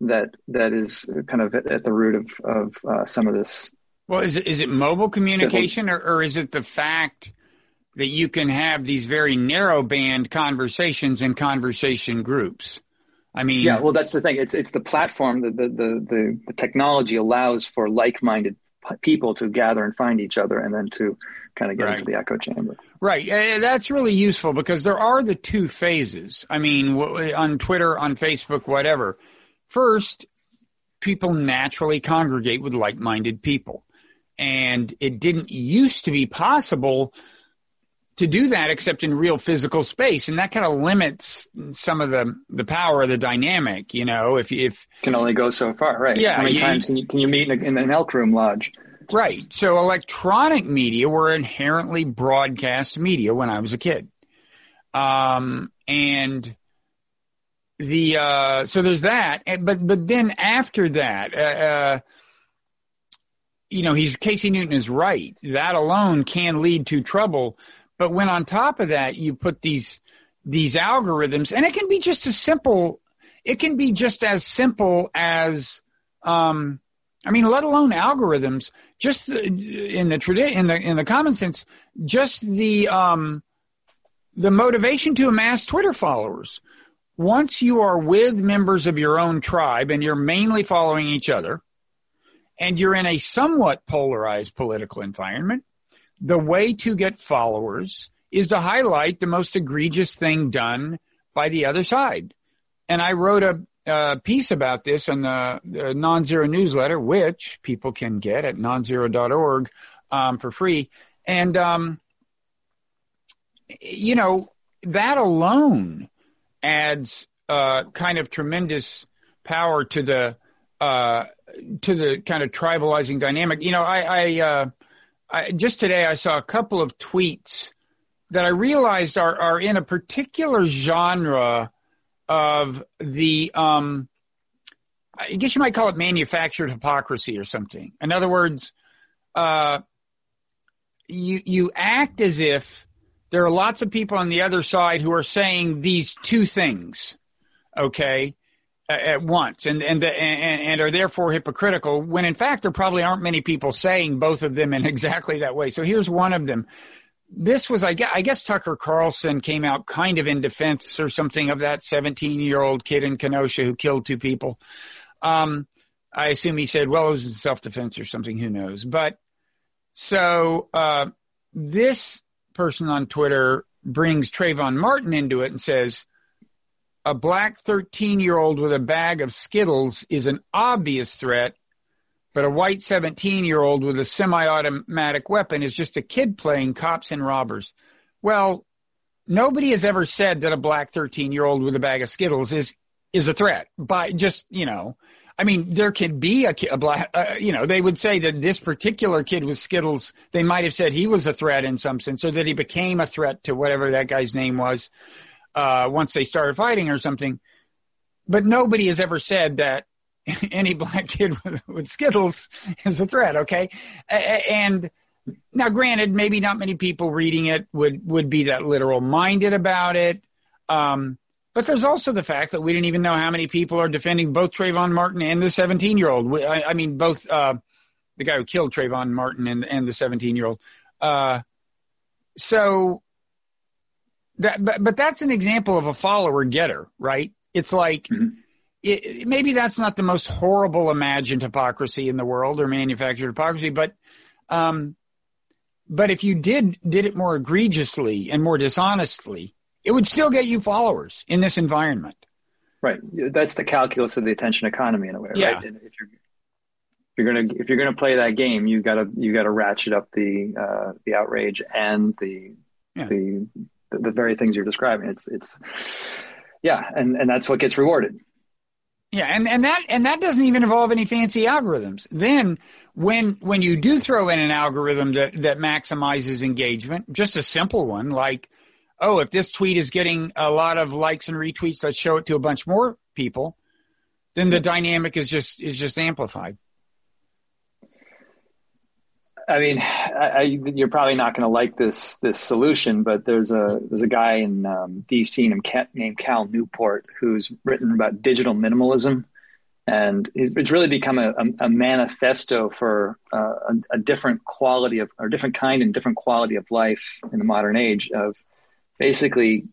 [SPEAKER 3] that that is kind of at, the root of of uh, some of this.
[SPEAKER 2] Well, is it is it mobile communication or, or is it the fact that you can have these very narrow band conversations and conversation groups? I mean,
[SPEAKER 3] yeah. Well, that's the thing. It's it's the platform that the the the, the technology allows for like minded people to gather and find each other and then to kind of get right. into the echo chamber.
[SPEAKER 2] Right. That's really useful because there are the two phases. I mean, on Twitter, on Facebook, whatever. First, people naturally congregate with like minded people. And it didn't used to be possible to do that except in real physical space. And that kind of limits some of the, the power of the dynamic, you know, if, if
[SPEAKER 3] can only go so far, right?
[SPEAKER 2] Yeah.
[SPEAKER 3] How many you, times can you, can you meet in, a, in an elk room lodge?
[SPEAKER 2] Right. So electronic media were inherently broadcast media when I was a kid. Um, and the, uh, so there's that. But, but then after that, uh, uh, you know, he's, Casey Newton is right. That alone can lead to trouble. But when on top of that, you put these, these algorithms, and it can be just as simple, it can be just as simple as, um, I mean, let alone algorithms. Just in the tradi- in the in the common sense, just the um, the motivation to amass Twitter followers. Once you are with members of your own tribe and you're mainly following each other, and you're in a somewhat polarized political environment, the way to get followers is to highlight the most egregious thing done by the other side. And I wrote a uh, piece about this in the, the non-zero newsletter, which people can get at nonzero.org um, for free. And, um, you know, that alone adds uh, kind of tremendous power to the uh, to the kind of tribalizing dynamic. You know, I, I, uh, I, just today I saw a couple of tweets that I realized are are in a particular genre of the, um, I guess you might call it manufactured hypocrisy or something. In other words, uh, you you act as if there are lots of people on the other side who are saying these two things, okay, at once, and and and, and are therefore hypocritical. When in fact there probably aren't many people saying both of them in [LAUGHS] exactly that way. So here's one of them this was, I guess, I guess Tucker Carlson came out kind of in defense or something of that 17 year old kid in Kenosha who killed two people. Um, I assume he said, well, it was self defense or something. Who knows? But so, uh, this person on Twitter brings Trayvon Martin into it and says, a black 13 year old with a bag of Skittles is an obvious threat but a white 17 year old with a semi automatic weapon is just a kid playing cops and robbers. Well, nobody has ever said that a black 13 year old with a bag of Skittles is, is a threat by just, you know, I mean, there can be a, a black, uh, you know, they would say that this particular kid with Skittles, they might have said he was a threat in some sense, or that he became a threat to whatever that guy's name was, uh, once they started fighting or something. But nobody has ever said that [LAUGHS] any black kid with, with, Skittles is a threat. Okay, and now, granted, maybe not many people reading it would would be that literal minded about it. Um, but there's also the fact that we didn't even know how many people are defending both Trayvon Martin and the 17 year old. I, I, mean, both uh, the guy who killed Trayvon Martin and, and the 17 year old. Uh, so that, but, but that's an example of a follower getter, right? It's like. Mm-hmm it, maybe that's not the most horrible imagined hypocrisy in the world or manufactured hypocrisy, but um, but if you did did it more egregiously and more dishonestly, it would still get you followers in this environment.
[SPEAKER 3] Right. That's the calculus of the attention economy in a way.
[SPEAKER 2] Yeah.
[SPEAKER 3] Right. If you're if you're gonna if you're gonna play that game, you gotta you gotta ratchet up the uh, the outrage and the, yeah. the the the very things you're describing. It's it's yeah, and and that's what gets rewarded.
[SPEAKER 2] Yeah, and, and that and that doesn't even involve any fancy algorithms. Then when when you do throw in an algorithm that, that maximizes engagement, just a simple one like oh, if this tweet is getting a lot of likes and retweets, let's show it to a bunch more people. Then the dynamic is just is just amplified.
[SPEAKER 3] I mean, I, I, you're probably not going to like this this solution, but there's a there's a guy in um, DC named, named Cal Newport who's written about digital minimalism, and it's really become a, a, a manifesto for uh, a, a, different quality of or different kind and different quality of life in the modern age. Of basically,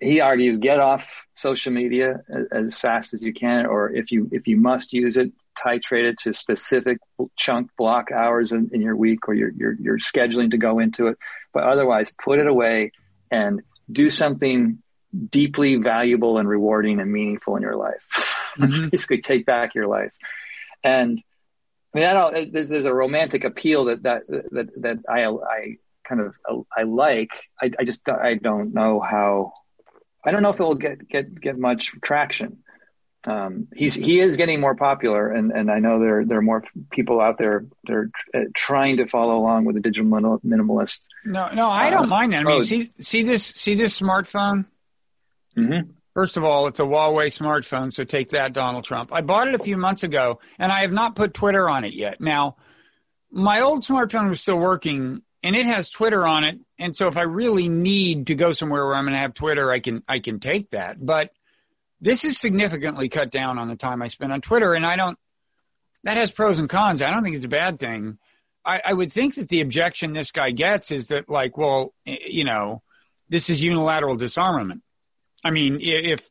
[SPEAKER 3] he argues get off social media as, as fast as you can, or if you if you must use it, titrate it to specific chunk block hours in, in your week or your, your, your scheduling to go into it. But otherwise, put it away and do something deeply valuable and rewarding and meaningful in your life. Mm-hmm. [LAUGHS] Basically, take back your life. And I mean, I don't, there's, there's a romantic appeal that, that, that, that I, I kind of, I like. I, I just, I don't know how, I don't know if it will get, get, get much traction um, he's he is getting more popular, and, and I know there there are more people out there that are uh, trying to follow along with the digital minimalist.
[SPEAKER 2] No, no, I don't uh, mind that. I mean, see see this see this smartphone.
[SPEAKER 3] Mm-hmm.
[SPEAKER 2] First of all, it's a Huawei smartphone, so take that, Donald Trump. I bought it a few months ago, and I have not put Twitter on it yet. Now, my old smartphone was still working, and it has Twitter on it, and so if I really need to go somewhere where I'm going to have Twitter, I can I can take that, but this is significantly cut down on the time I spend on Twitter, and I don't. That has pros and cons. I don't think it's a bad thing. I, I would think that the objection this guy gets is that, like, well, eh, you know, this is unilateral disarmament. I mean, if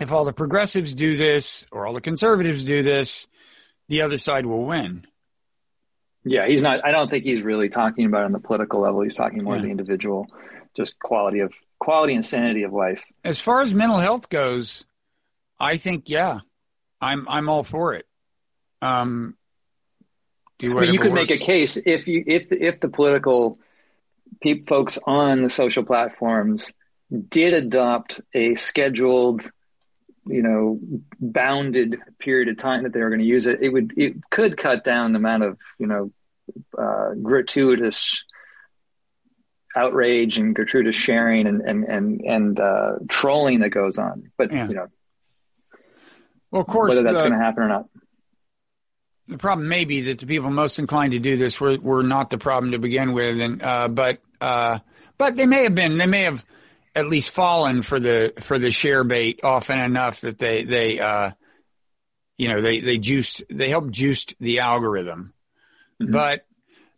[SPEAKER 2] if all the progressives do this or all the conservatives do this, the other side will win.
[SPEAKER 3] Yeah, he's not. I don't think he's really talking about on the political level. He's talking more yeah. the individual, just quality of quality and sanity of life.
[SPEAKER 2] As far as mental health goes, I think yeah, I'm I'm all for it. Um,
[SPEAKER 3] do I mean, you could works. make a case if you if if the political pe- folks on the social platforms did adopt a scheduled you know bounded period of time that they were going to use it it would it could cut down the amount of you know uh, gratuitous outrage and gratuitous sharing and and and, and uh, trolling that goes on. But yeah. you know,
[SPEAKER 2] well, of course,
[SPEAKER 3] whether that's going to happen or not.
[SPEAKER 2] The problem may be that the people most inclined to do this were, were not the problem to begin with, and uh, but uh, but they may have been they may have at least fallen for the for the share bait often enough that they they uh, you know they they juiced they helped juiced the algorithm, mm-hmm. but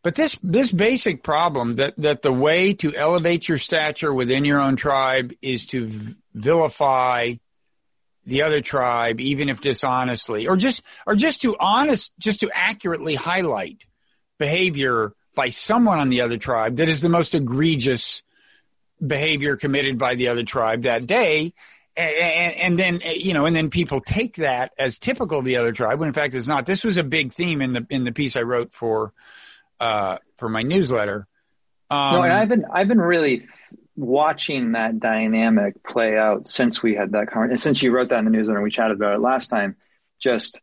[SPEAKER 2] but this this basic problem that that the way to elevate your stature within your own tribe is to vilify the other tribe, even if dishonestly, or just or just to honest, just to accurately highlight behavior by someone on the other tribe that is the most egregious behavior committed by the other tribe that day. And, and, then you know, and then people take that as typical of the other tribe, when in fact it's not. This was a big theme in the in the piece I wrote for uh, for my newsletter.
[SPEAKER 3] Um, no, and I've been I've been really watching that dynamic play out since we had that conversation. Since you wrote that in the newsletter, we chatted about it last time. Just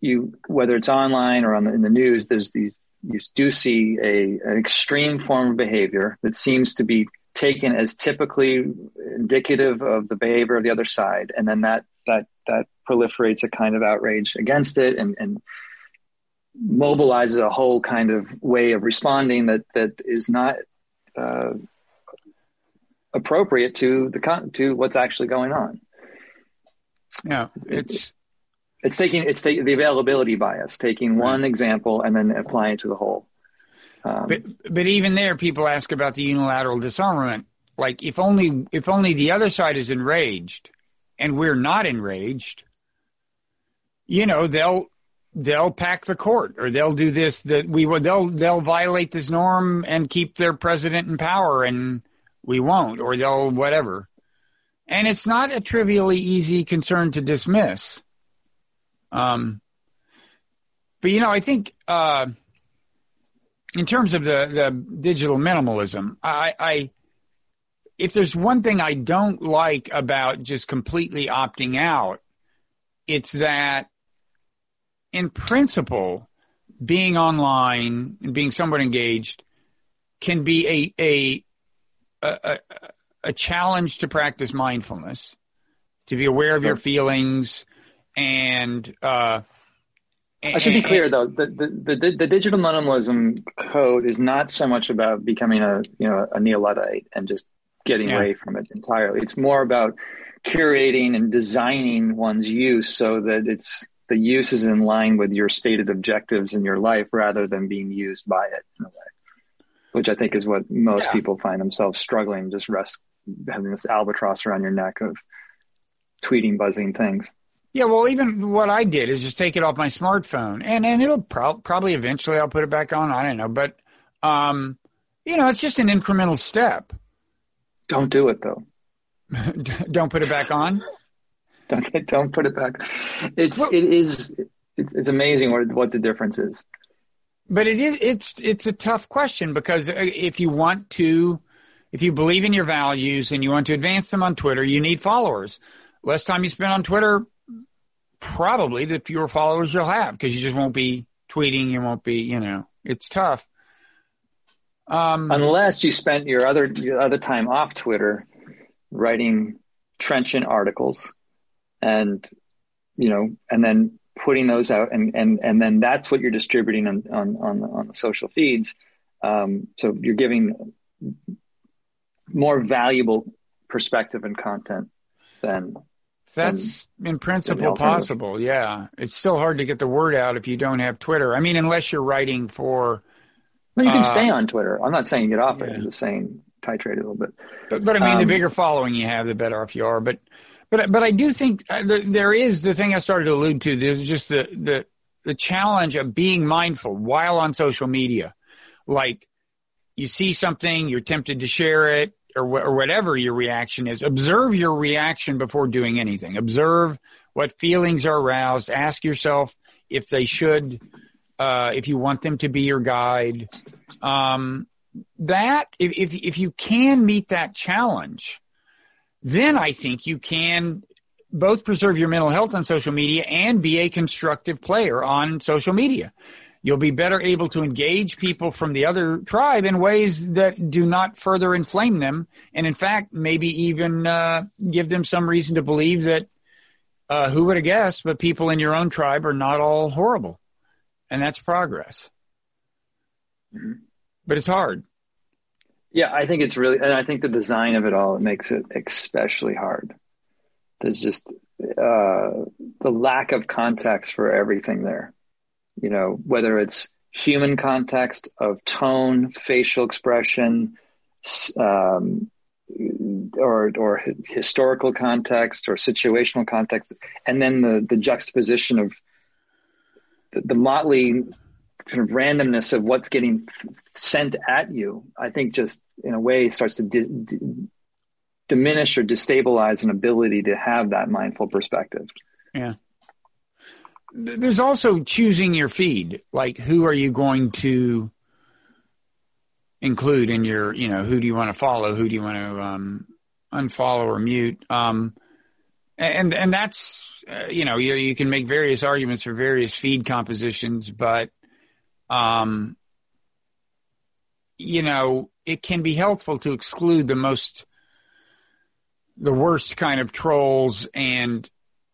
[SPEAKER 3] you, whether it's online or on the, in the news, there's these you do see a an extreme form of behavior that seems to be taken as typically indicative of the behavior of the other side, and then that that that proliferates a kind of outrage against it, and and mobilizes a whole kind of way of responding that that is not uh, appropriate to the con- to what's actually going on.
[SPEAKER 2] Yeah, it's
[SPEAKER 3] it's taking it's taking the availability bias, taking one example and then applying it to the whole.
[SPEAKER 2] Um, but but even there, people ask about the unilateral disarmament. Like if only if only the other side is enraged, and we're not enraged, you know they'll they'll pack the court or they'll do this that we will they'll they'll violate this norm and keep their president in power and we won't or they'll whatever and it's not a trivially easy concern to dismiss um but you know i think uh in terms of the the digital minimalism i i if there's one thing i don't like about just completely opting out it's that in principle, being online and being somewhat engaged can be a, a, a, a, a challenge to practice mindfulness, to be aware of your feelings, and uh,
[SPEAKER 3] I should be clear though, the, the, the, the, digital minimalism code is not so much about becoming a, you know, a neo-Luddite and just getting yeah. away from it entirely. It's more about curating and designing one's use so that it's the use is in line with your stated objectives in your life rather than being used by it in a way, which I think is what most yeah. people find themselves struggling, just rest, having this albatross around your neck of tweeting, buzzing things.
[SPEAKER 2] Yeah, well, even what I did is just take it off my smartphone, and and it'll pro- probably eventually I'll put it back on. I don't know, but um, you know, it's just an incremental step.
[SPEAKER 3] Don't do it though. [LAUGHS]
[SPEAKER 2] don't put it back on. [LAUGHS]
[SPEAKER 3] don't don't put it back. It's well, it is it's, it's amazing what what the difference is.
[SPEAKER 2] But it is it's it's a tough question because uh, if you want to, if you believe in your values and you want to advance them on Twitter, you need followers. Less time you spend on Twitter, probably the fewer followers you'll have because you just won't be tweeting. You won't be, you know, it's tough.
[SPEAKER 3] Um, Unless you spent your other your other time off Twitter writing trenchant articles and you know and then putting those out and and and then that's what you're distributing on on on, on the social feeds um, so you're giving more valuable perspective and content than
[SPEAKER 2] that's in principle possible. Yeah. It's still hard to get the word out if you don't have Twitter. I mean, unless you're writing for.
[SPEAKER 3] Well, you can uh, stay on Twitter. I'm not saying get off yeah. it. I'm just saying titrate a little bit.
[SPEAKER 2] But, but I mean, um, the bigger following you have, the better off you are. But, but, but I do think uh, there is the thing I started to allude to. There's just the, the, the challenge of being mindful while on social media. Like you see something, you're tempted to share it or, wh- or whatever your reaction is, observe your reaction before doing anything. Observe what feelings are aroused. Ask yourself if they should, uh, if you want them to be your guide. Um, that if, if if you can meet that challenge, then I think you can both preserve your mental health on social media and be a constructive player on social media. You'll be better able to engage people from the other tribe in ways that do not further inflame them. And in fact, maybe even uh, give them some reason to believe that uh, who would have guessed, but people in your own tribe are not all horrible. And that's progress. But it's hard.
[SPEAKER 3] Yeah, I think it's really, and I think the design of it all it makes it especially hard. There's just uh, the lack of context for everything there you know, whether it's human context of tone, facial expression, um, or or historical context or situational context, and then the the juxtaposition of the, the motley kind of randomness of what's getting sent at you. I think just in a way starts to di- di- diminish or destabilize an ability to have that mindful perspective.
[SPEAKER 2] Yeah there's also choosing your feed. Like, who are you going to include in your, you know, who do you want to follow? Who do you want to um, unfollow or mute? Um, and and that's uh, you know you you can make various arguments for various feed compositions, but um, you know it can be helpful to exclude the most the worst kind of trolls and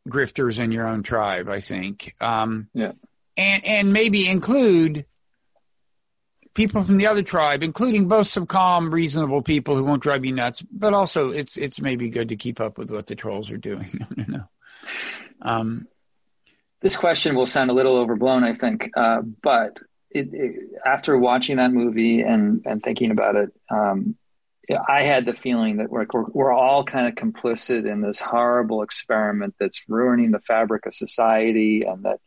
[SPEAKER 2] grifters in your own tribe. I think. Um,
[SPEAKER 3] yeah.
[SPEAKER 2] And and maybe include people from the other tribe, including both some calm, reasonable people who won't drive you nuts, but also it's it's maybe good to keep up with what the trolls are doing. [LAUGHS] I don't know. Um,
[SPEAKER 3] this question will sound a little overblown, I think, uh, but it, it, after watching that movie and and thinking about it, um, I had the feeling that we're, we're all kind of complicit in this horrible experiment that's ruining the fabric of society. And that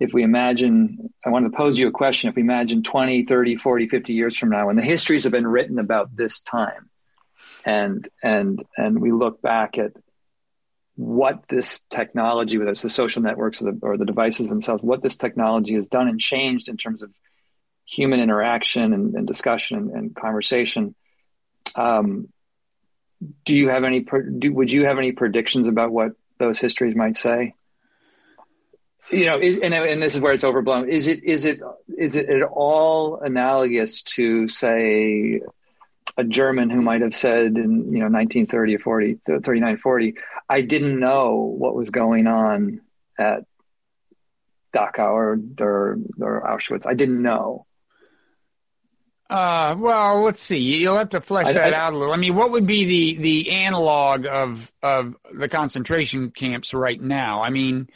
[SPEAKER 3] if we imagine, I want to pose you a question. If we imagine 20, 30, 40, 50 years from now, when the histories have been written about this time and, and, and we look back at what this technology, whether it's the social networks or the, or the devices themselves, what this technology has done and changed in terms of human interaction and, and discussion and, and conversation um, do you have any? Do, would you have any predictions about what those histories might say? You know, is, and and this is where it's overblown. Is it is it is it at all analogous to say a German who might have said in you know 1930 or 40, 39, 40, I didn't know what was going on at Dachau or, or, or Auschwitz. I didn't know.
[SPEAKER 2] Uh, well, let's see. You'll have to flesh I, that I, out a little. I mean, what would be the the analog of of the concentration camps right now? I mean,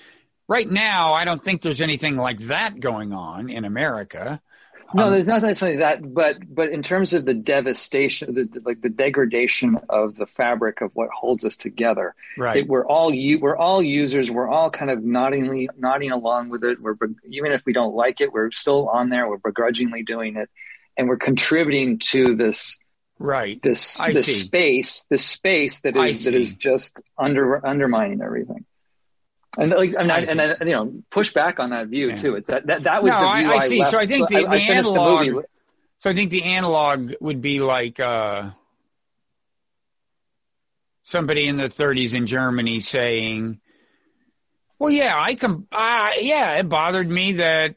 [SPEAKER 2] right now, I don't think there's anything like that going on in America.
[SPEAKER 3] No, um, there's not necessarily that, but but in terms of the devastation, the, the, like the degradation of the fabric of what holds us together,
[SPEAKER 2] right? It,
[SPEAKER 3] we're all we're all users. We're all kind of noddingly nodding along with it. We're even if we don't like it, we're still on there. We're begrudgingly doing it and we're contributing to this
[SPEAKER 2] right.
[SPEAKER 3] this I this see. space this space that is that is just under undermining everything. And like I mean, I and I, you know push back on that view yeah. too. It's that that, that was
[SPEAKER 2] no,
[SPEAKER 3] the view
[SPEAKER 2] I, I see.
[SPEAKER 3] left.
[SPEAKER 2] so I think the, the analog the so I think the analog would be like uh, somebody in the 30s in Germany saying well yeah I can uh, yeah it bothered me that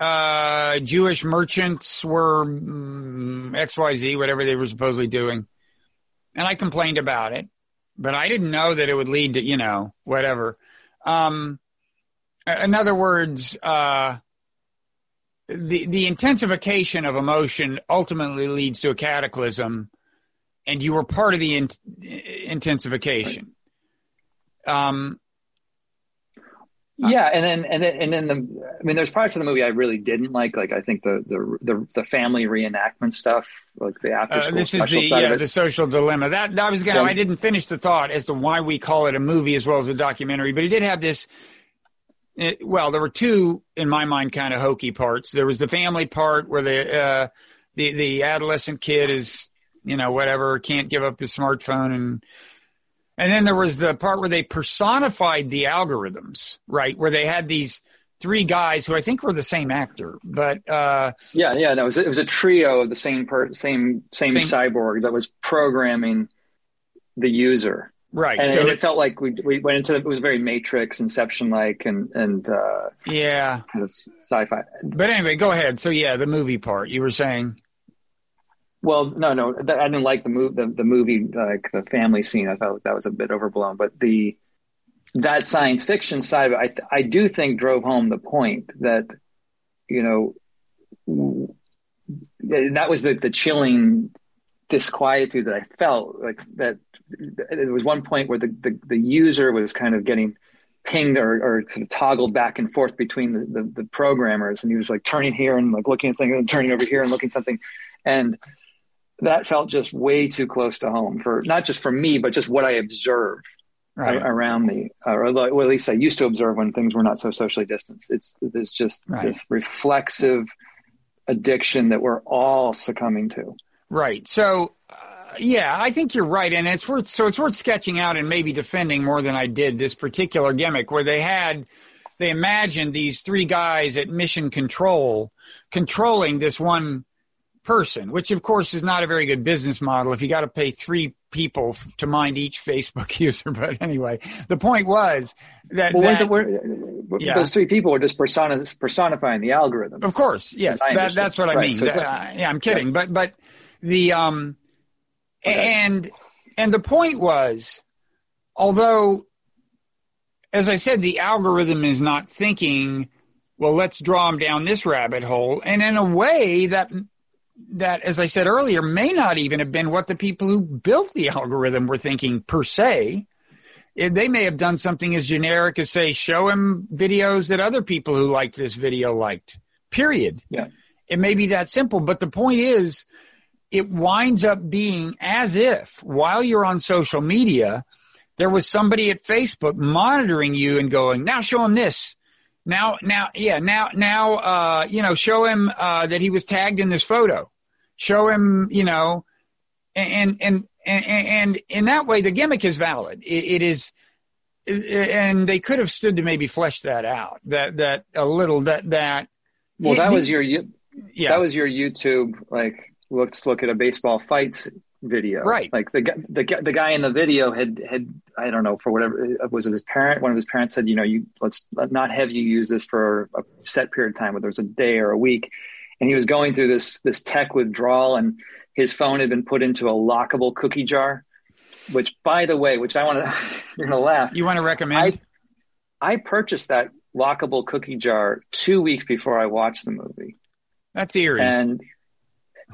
[SPEAKER 2] uh, Jewish merchants were mm, XYZ, whatever they were supposedly doing. And I complained about it, but I didn't know that it would lead to, you know, whatever. Um, in other words, uh, the, the intensification of emotion ultimately leads to a cataclysm, and you were part of the in, intensification. Um,
[SPEAKER 3] yeah, and then and then and then the I mean, there's parts of the movie I really didn't like. Like I think the the the, the family reenactment stuff, like the after school. Uh,
[SPEAKER 2] this is the yeah the social dilemma. That that was gonna. Yeah. I didn't finish the thought as to why we call it a movie as well as a documentary, but it did have this. It, well, there were two in my mind kind of hokey parts. There was the family part where the uh, the the adolescent kid is you know whatever can't give up his smartphone and and then there was the part where they personified the algorithms, right? Where they had these three guys who I think were the same actor, but uh,
[SPEAKER 3] yeah, yeah, no, it was it was a trio of the same per, same, same same cyborg that was programming the user,
[SPEAKER 2] right?
[SPEAKER 3] And, so and it, it, felt like we we went into it was very Matrix, Inception like, and and uh,
[SPEAKER 2] yeah,
[SPEAKER 3] kind of sci-fi.
[SPEAKER 2] But anyway, go ahead. So yeah, the movie part you were saying.
[SPEAKER 3] Well, no, no, I didn't like the move, the, the movie, like the family scene. I thought that was a bit overblown, but the, that science fiction side I, I do think drove home the point that, you know, that was the, the chilling disquietude that I felt like that there was one point where the, the, the user was kind of getting pinged or, or sort of toggled back and forth between the, the, the, programmers and he was like turning here and like looking at things and turning over here and looking something. And that felt just way too close to home for not just for me, but just what I observed right. around me, or well, at least I used to observe when things were not so socially distanced. It's there's just right. this reflexive addiction that we're all succumbing to.
[SPEAKER 2] Right. So, uh, yeah, I think you're right, and it's worth so it's worth sketching out and maybe defending more than I did this particular gimmick where they had they imagined these three guys at mission control controlling this one person, which of course is not a very good business model if you got to pay three people to mind each Facebook [LAUGHS] user. But anyway, the point was that,
[SPEAKER 3] well,
[SPEAKER 2] that
[SPEAKER 3] yeah. those three people are just persona, personifying the algorithm.
[SPEAKER 2] Of course, yes, that, that's what I right. mean. So uh, yeah, I'm kidding, yeah. but but the um okay. and and the point was, although as I said, the algorithm is not thinking well, let's draw them down this rabbit hole. And in a way, that that, as I said earlier, may not even have been what the people who built the algorithm were thinking per se. They may have done something as generic as say, show him videos that other people who liked this video liked. Period.
[SPEAKER 3] Yeah.
[SPEAKER 2] It may be that simple, but the point is, it winds up being as if while you're on social media, there was somebody at Facebook monitoring you and going, now show him this. Now, now, yeah, now, now, uh, you know, show him, uh, that he was tagged in this photo. Show him, you know, and, and, and, and in that way, the gimmick is valid. it, it is, and they could have stood to maybe flesh that out, that, that a little, that, that.
[SPEAKER 3] Well, it, that was your, yeah, that was your YouTube, like, let's look at a baseball fights video.
[SPEAKER 2] Right.
[SPEAKER 3] Like the the the guy in the video had had I don't know for whatever was it his parent one of his parents said you know you let's not have you use this for a set period of time whether it's a day or a week, and he was going through this this tech withdrawal and his phone had been put into a lockable cookie jar, which, by the way, which I want to, [LAUGHS] you're gonna laugh.
[SPEAKER 2] You want to recommend?
[SPEAKER 3] I, I purchased that lockable cookie jar two weeks before I watched the movie.
[SPEAKER 2] That's eerie.
[SPEAKER 3] And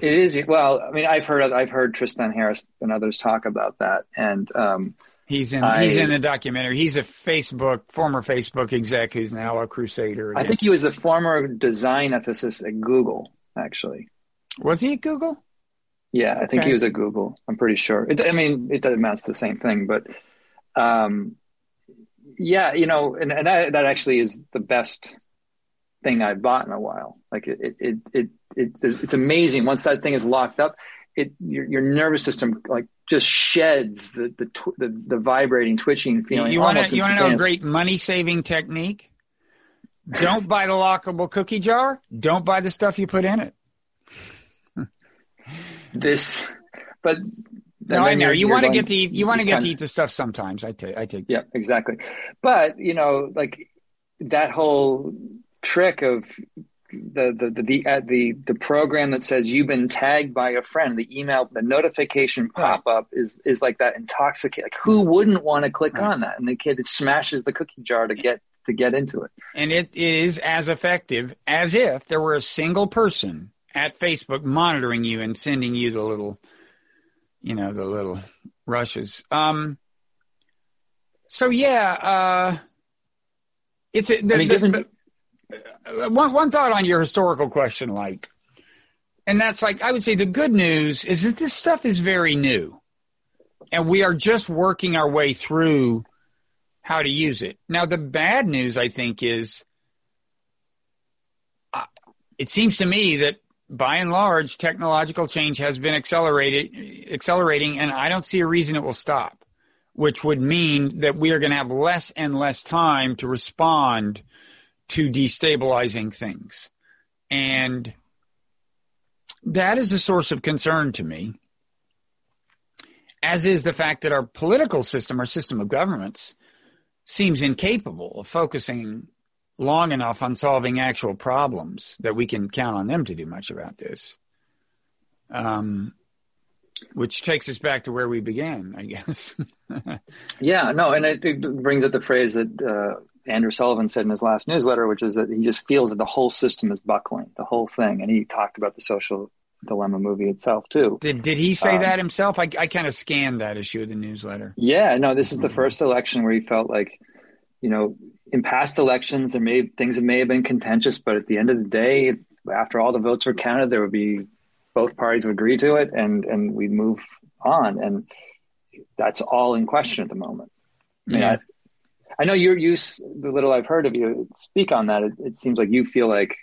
[SPEAKER 3] it is well. I mean, I've heard I've heard Tristan Harris and others talk about that, and um,
[SPEAKER 2] he's in I, he's in the documentary. He's a Facebook former Facebook exec who's now a crusader.
[SPEAKER 3] Against... I think he was a former design ethicist at Google. Actually,
[SPEAKER 2] was he at Google?
[SPEAKER 3] Yeah, I think he was at Google. I'm pretty sure. It, I mean, it amounts to the same thing, but um, yeah, you know, and, and that, that actually is the best thing I've bought in a while. Like it, it, it, it, it it's amazing. Once that thing is locked up, it your, your nervous system like just sheds the the tw- the, the, vibrating, twitching feeling.
[SPEAKER 2] You want to you want to know a great money saving technique? Don't buy the lockable cookie jar. Don't buy the stuff you put in it. [LAUGHS]
[SPEAKER 3] this, but
[SPEAKER 2] no, I know you want to get to eat. You want to get to eat the stuff sometimes. I take. I take.
[SPEAKER 3] Yeah, exactly. But you know, like that whole trick of the the the the, uh, the, the program that says you've been tagged by a friend, the email, the notification pop up is is like that intoxicate. Like who wouldn't want to click on that? And the kid smashes the cookie jar to get to get into it.
[SPEAKER 2] And it is as effective as if there were a single person at Facebook monitoring you and sending you the little, you know, the little rushes. Um. So yeah, uh, it's a, the, I mean, the, given, one one thought on your historical question, like, and that's like I would say the good news is that this stuff is very new, and we are just working our way through how to use it. Now, the bad news I think is, uh, it seems to me that by and large, technological change has been accelerated, accelerating, and I don't see a reason it will stop. Which would mean that we are going to have less and less time to respond to destabilizing things. And that is a source of concern to me, as is the fact that our political system, our system of governments, seems incapable of focusing long enough on solving actual problems that we can count on them to do much about this. Um, which takes us back to where we began, I guess. [LAUGHS]
[SPEAKER 3] yeah, no, and it, it, brings up the phrase that uh, Andrew Sullivan said in his last newsletter, which is that he just feels that the whole system is buckling, the whole thing. And he talked about the social dilemma movie itself too.
[SPEAKER 2] Did did he say um, that himself? I I kind of scanned that issue of the newsletter.
[SPEAKER 3] Yeah, no, this is the first election where he felt like, you know, in past elections there may things that may have been contentious, but at the end of the day, after all the votes were counted, there would be both parties would agree to it, and and we move on, and that's all in question at the moment. I mean, yeah. I, know you're used the little I've heard of you speak on that. It, it, seems like you feel like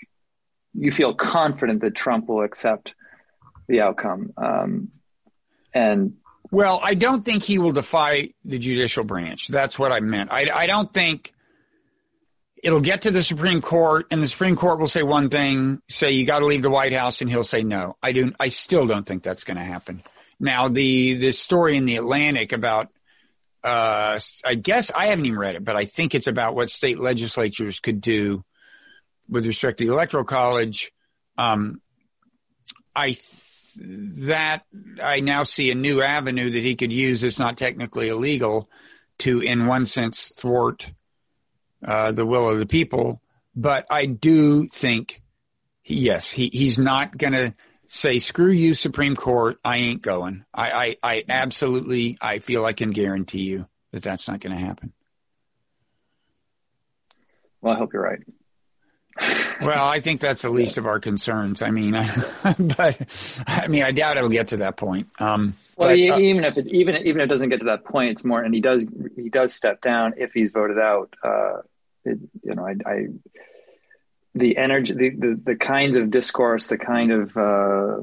[SPEAKER 3] you feel confident that Trump will accept the outcome. Um, and
[SPEAKER 2] well, I don't think he will defy the judicial branch. That's what I meant. I, I don't think it'll get to the Supreme Court and the Supreme Court will say one thing, say you got to leave the White House and he'll say no. I do I still don't think that's going to happen. Now the the story in the Atlantic about uh, I guess I haven't even read it, but I think it's about what state legislatures could do with respect to the electoral college. Um, I th- that I now see a new avenue that he could use that's not technically illegal to, in one sense, thwart uh, the will of the people. But I do think, yes, he, he's not going to say, screw you, Supreme Court. I ain't going. I, I, I absolutely, I feel I can guarantee you that that's not going to happen.
[SPEAKER 3] Well, I hope you're right.
[SPEAKER 2] well, I think that's the least yeah. of our concerns. I mean, [LAUGHS] but I mean, I doubt it'll get to that point. Um,
[SPEAKER 3] well, but, uh, even if it even even if it doesn't get to that point, it's more, and he does he does step down if he's voted out. Uh, it, you know, I, I the energy, the, the, the kind of discourse, the kind of uh,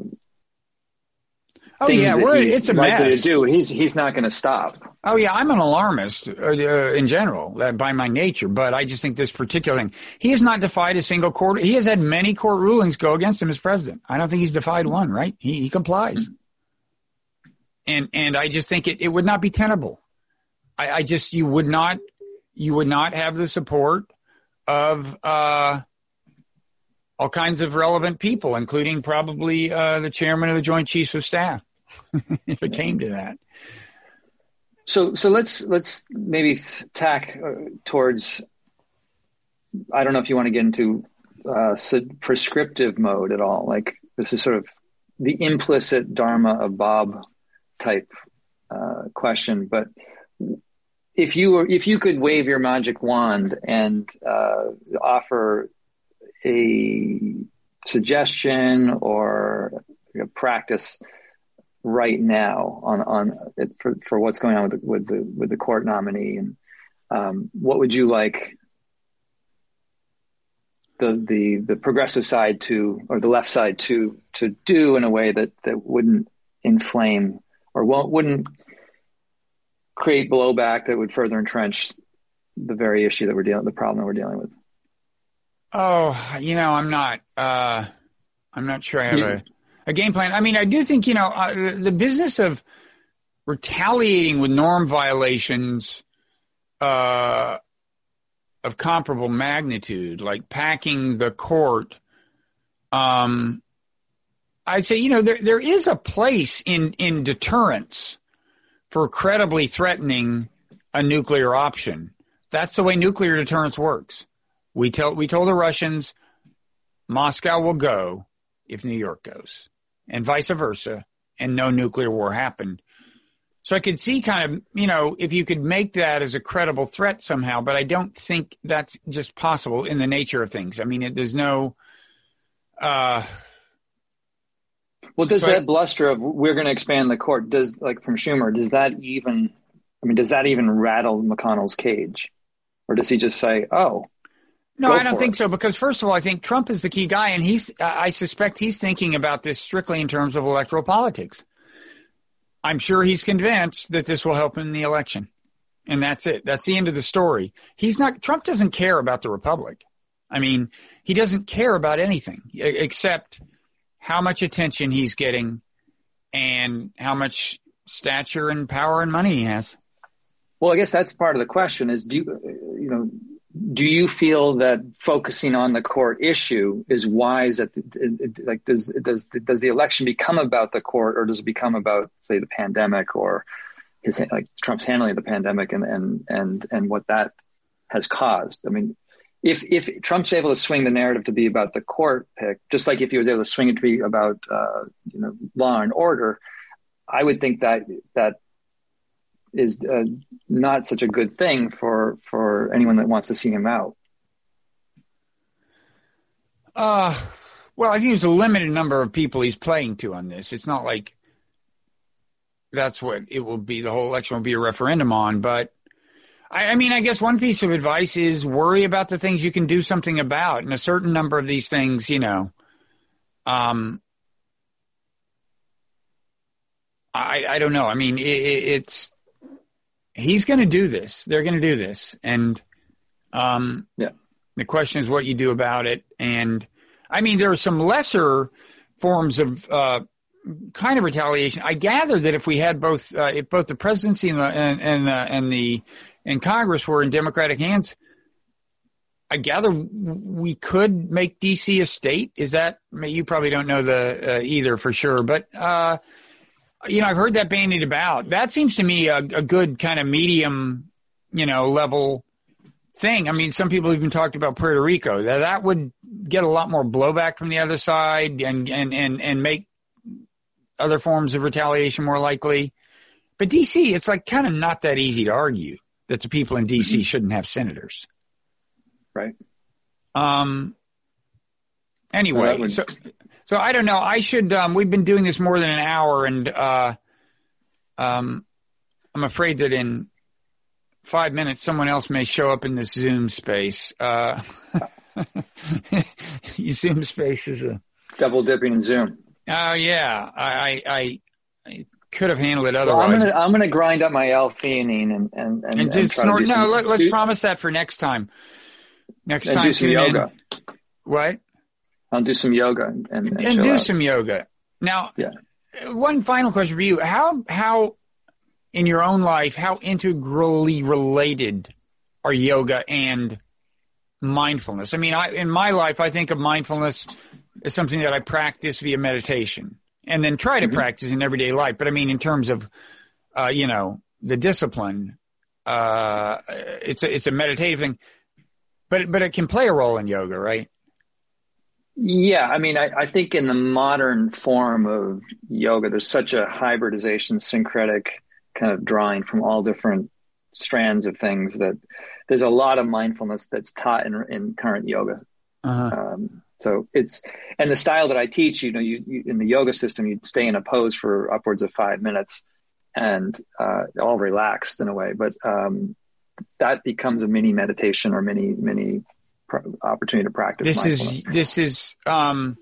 [SPEAKER 2] oh yeah, we're, it's a mess.
[SPEAKER 3] To do he's he's not going to stop.
[SPEAKER 2] Oh yeah, I'm an alarmist uh, uh, in general uh, by my nature, but I just think this particular thing. He has not defied a single court. He has had many court rulings go against him as president. I don't think he's defied one. Right? He, he complies, and and I just think it, it would not be tenable. I, I just you would not you would not have the support of uh all kinds of relevant people, including probably uh, the chairman of the Joint Chiefs of Staff, [LAUGHS] if it came to that.
[SPEAKER 3] So, so let's let's maybe tack uh, towards. I don't know if you want to get into uh, prescriptive mode at all. Like this is sort of the implicit dharma of Bob type uh, question, but if you were if you could wave your magic wand and uh, offer a suggestion or a practice right now on on for, for what's going on with the, with the with the court nominee and um, what would you like the the the progressive side to or the left side to to do in a way that that wouldn't inflame or won't wouldn't create blowback that would further entrench the very issue that we're dealing the problem we're dealing with
[SPEAKER 2] oh you know i'm not uh i'm not sure i have a, a game plan i mean i do think you know uh, the, the business of retaliating with norm violations uh of comparable magnitude, like packing the court, um, I'd say, you know, there, there is a place in, in deterrence for credibly threatening a nuclear option. That's the way nuclear deterrence works. We tell, we told the Russians Moscow will go if New York goes and vice versa and no nuclear war happened. So I could see kind of, you know, if you could make that as a credible threat somehow, but I don't think that's just possible in the nature of things. I mean, it, there's no, uh,
[SPEAKER 3] well, does so that I, bluster of we're going to expand the court, does like from Schumer, does that even, I mean, does that even rattle McConnell's cage? Or does he just say, oh,
[SPEAKER 2] no, I don't think it. so. Because first of all, I think Trump is the key guy, and he's. I suspect he's thinking about this strictly in terms of electoral politics. I'm sure he's convinced that this will help him in the election. And that's it. That's the end of the story. He's not, Trump doesn't care about the Republic. I mean, he doesn't care about anything except how much attention he's getting and how much stature and power and money he has.
[SPEAKER 3] Well, I guess that's part of the question is do you, you know, do you feel that focusing on the court issue is wise at the, like does does does the election become about the court or does it become about say the pandemic or his like Trump's handling of the pandemic and and and and what that has caused? I mean if if Trump's able to swing the narrative to be about the court pick just like if he was able to swing it to be about uh, you know law and order I would think that that is uh, not such a good thing for for anyone that wants to see him out.
[SPEAKER 2] Uh, well, I think there's a limited number of people he's playing to on this. It's not like that's what it will be. The whole election will be a referendum on. But I, I mean, I guess one piece of advice is worry about the things you can do something about, and a certain number of these things, you know, um, I, I don't know. I mean, it, it's he's going to do this. They're going to do this, and um, yeah. The question is what you do about it. And I mean, there are some lesser forms of uh, kind of retaliation. I gather that if we had both, uh, if both the presidency and the and and, uh, and the and Congress were in Democratic hands, I gather we could make DC a state. Is that you probably don't know the uh, either for sure, but uh, you know, I've heard that bandied about. That seems to me a, a good kind of medium, you know, level thing. I mean, some people even talked about Puerto Rico. That that would get a lot more blowback from the other side and and and and make other forms of retaliation more likely. But DC, it's like kind of not that easy to argue that the people in DC mm-hmm. shouldn't have senators.
[SPEAKER 3] Right.
[SPEAKER 2] Um. Anyway, so so I don't know. I should. Um, we've been doing this more than an hour, and uh, um, I'm afraid that in five minutes someone else may show up in this Zoom space. Uh, [LAUGHS] Zoom space is a
[SPEAKER 3] double dipping in Zoom.
[SPEAKER 2] Oh yeah, I, I, I could have handled it otherwise.
[SPEAKER 3] Well, I'm gonna I'm gonna grind up my L-theanine and and and,
[SPEAKER 2] and just snort. No, let, us promise that for next time. Next time,
[SPEAKER 3] do some yoga.
[SPEAKER 2] In. What?
[SPEAKER 3] I'll do some yoga and, and,
[SPEAKER 2] and do
[SPEAKER 3] out.
[SPEAKER 2] some yoga. Now, yeah. one final question for you: How how in your own life how integrally related are yoga and mindfulness? I mean, I, in my life, I think of mindfulness as something that I practice via meditation and then try to
[SPEAKER 3] Mm-hmm.
[SPEAKER 2] practice in everyday life. But I mean, in terms of, uh, you know, the discipline, uh, it's a, it's a meditative thing, but, but it can play a role in yoga, right?
[SPEAKER 3] Yeah, I mean, I, I think in the modern form of yoga, there's such a hybridization, syncretic kind of drawing from all different strands of things that there's a lot of mindfulness that's taught in, in current yoga.
[SPEAKER 2] Uh-huh.
[SPEAKER 3] Um, so it's and the style that I teach, you know, you, you in the yoga system, you'd stay in a pose for upwards of five minutes, and uh, all relaxed in a way. But um, that becomes a mini meditation or mini mini pr- opportunity to practice.
[SPEAKER 2] This is, this is, um,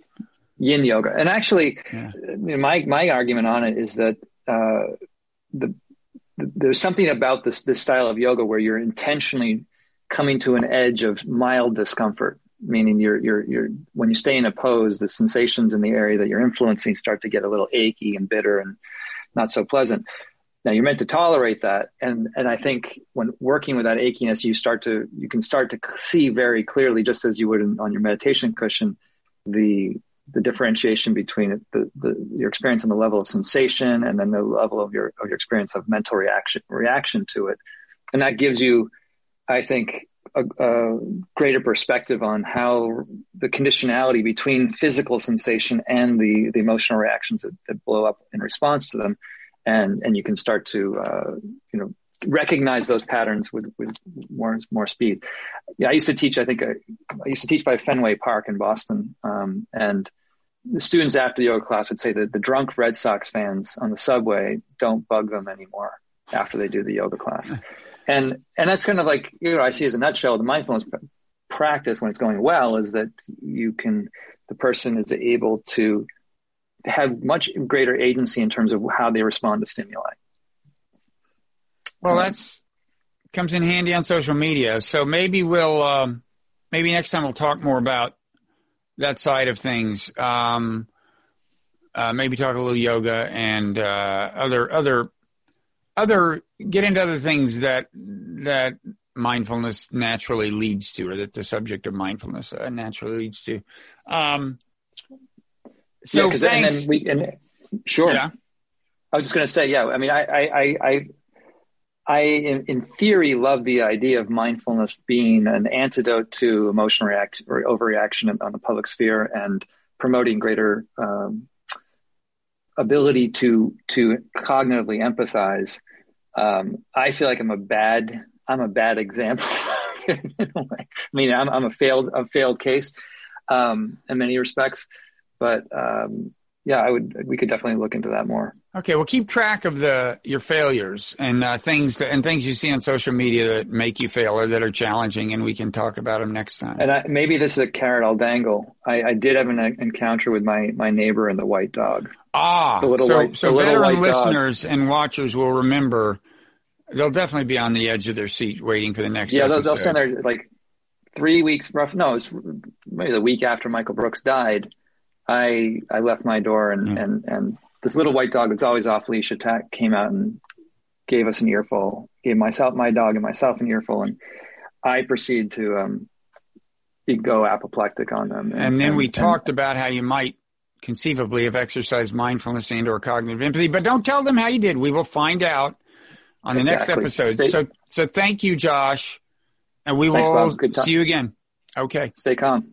[SPEAKER 3] yin yoga. And actually,
[SPEAKER 2] Yeah.
[SPEAKER 3] you know, my my argument on it is that uh, the, the there's something about this this style of yoga where you're intentionally coming to an edge of mild discomfort. Meaning, you're you're you're when you stay in a pose, the sensations in the area that you're influencing start to get a little achy and bitter and not so pleasant. Now you're meant to tolerate that, and and I think when working with that achiness, you start to you can start to see very clearly, just as you would in, on your meditation cushion, the the differentiation between the, the your experience on the level of sensation and then the level of your of your experience of mental reaction reaction to it, and that gives you, I think, a, a greater perspective on how the conditionality between physical sensation and the the emotional reactions that, that blow up in response to them, and and you can start to uh, you know recognize those patterns with with more more speed. Yeah, I used to teach. I think I, I used to teach by Fenway Park in Boston, um, and the students after the yoga class would say that the drunk Red Sox fans on the subway don't bug them anymore after they do the yoga class, [LAUGHS] and and that's kind of like you know I see as a nutshell the mindfulness practice when it's going well is that you can the person is able to have much greater agency in terms of how they respond to stimuli.
[SPEAKER 2] Well, that's comes in handy on social media. So maybe we'll um, maybe next time we'll talk more about that side of things. Um, uh, maybe talk a little yoga and uh, other other other get into other things that that mindfulness naturally leads to, or that the subject of mindfulness uh, naturally leads to. Um, so
[SPEAKER 3] yeah, and then we and sure.
[SPEAKER 2] yeah.
[SPEAKER 3] I was just going to say, yeah. I mean, I, I, I, I, I in, in theory, love the idea of mindfulness being an antidote to emotional reaction or overreaction on the public sphere and promoting greater um, ability to to cognitively empathize. Um, I feel like I'm a bad I'm a bad example. [LAUGHS] in a way. I mean, I'm, I'm a failed a failed case um, in many respects, but um, yeah, I would we could definitely look into that more.
[SPEAKER 2] Okay, well, keep track of the your failures and uh, things that, and things you see on social media that make you fail or that are challenging, and we can talk about them next time.
[SPEAKER 3] And I, maybe this is a carrot I'll dangle. I, I did have an encounter with my my neighbor and the white dog.
[SPEAKER 2] ah,
[SPEAKER 3] the little
[SPEAKER 2] so
[SPEAKER 3] white-
[SPEAKER 2] so veteran
[SPEAKER 3] white dog.
[SPEAKER 2] listeners and watchers will remember. They'll definitely be on the edge of their seat waiting for the next.
[SPEAKER 3] Yeah, they'll, they'll send their like three weeks rough. No, it was maybe the week after Michael Brooks died. I I left my door and
[SPEAKER 2] Yeah.
[SPEAKER 3] and and this little white dog that's always off leash attack came out and gave us an earful. Gave myself my dog and myself an earful, and I proceeded to um go apoplectic on them.
[SPEAKER 2] And then we talked about how you might conceivably have exercised mindfulness and or cognitive empathy, but don't tell them how you did. We will find out on the next episode.
[SPEAKER 3] Stay-
[SPEAKER 2] so so thank you, Josh, and we
[SPEAKER 3] Thanks,
[SPEAKER 2] will
[SPEAKER 3] Bob. Good talk.
[SPEAKER 2] see you again. Okay.
[SPEAKER 3] Stay calm.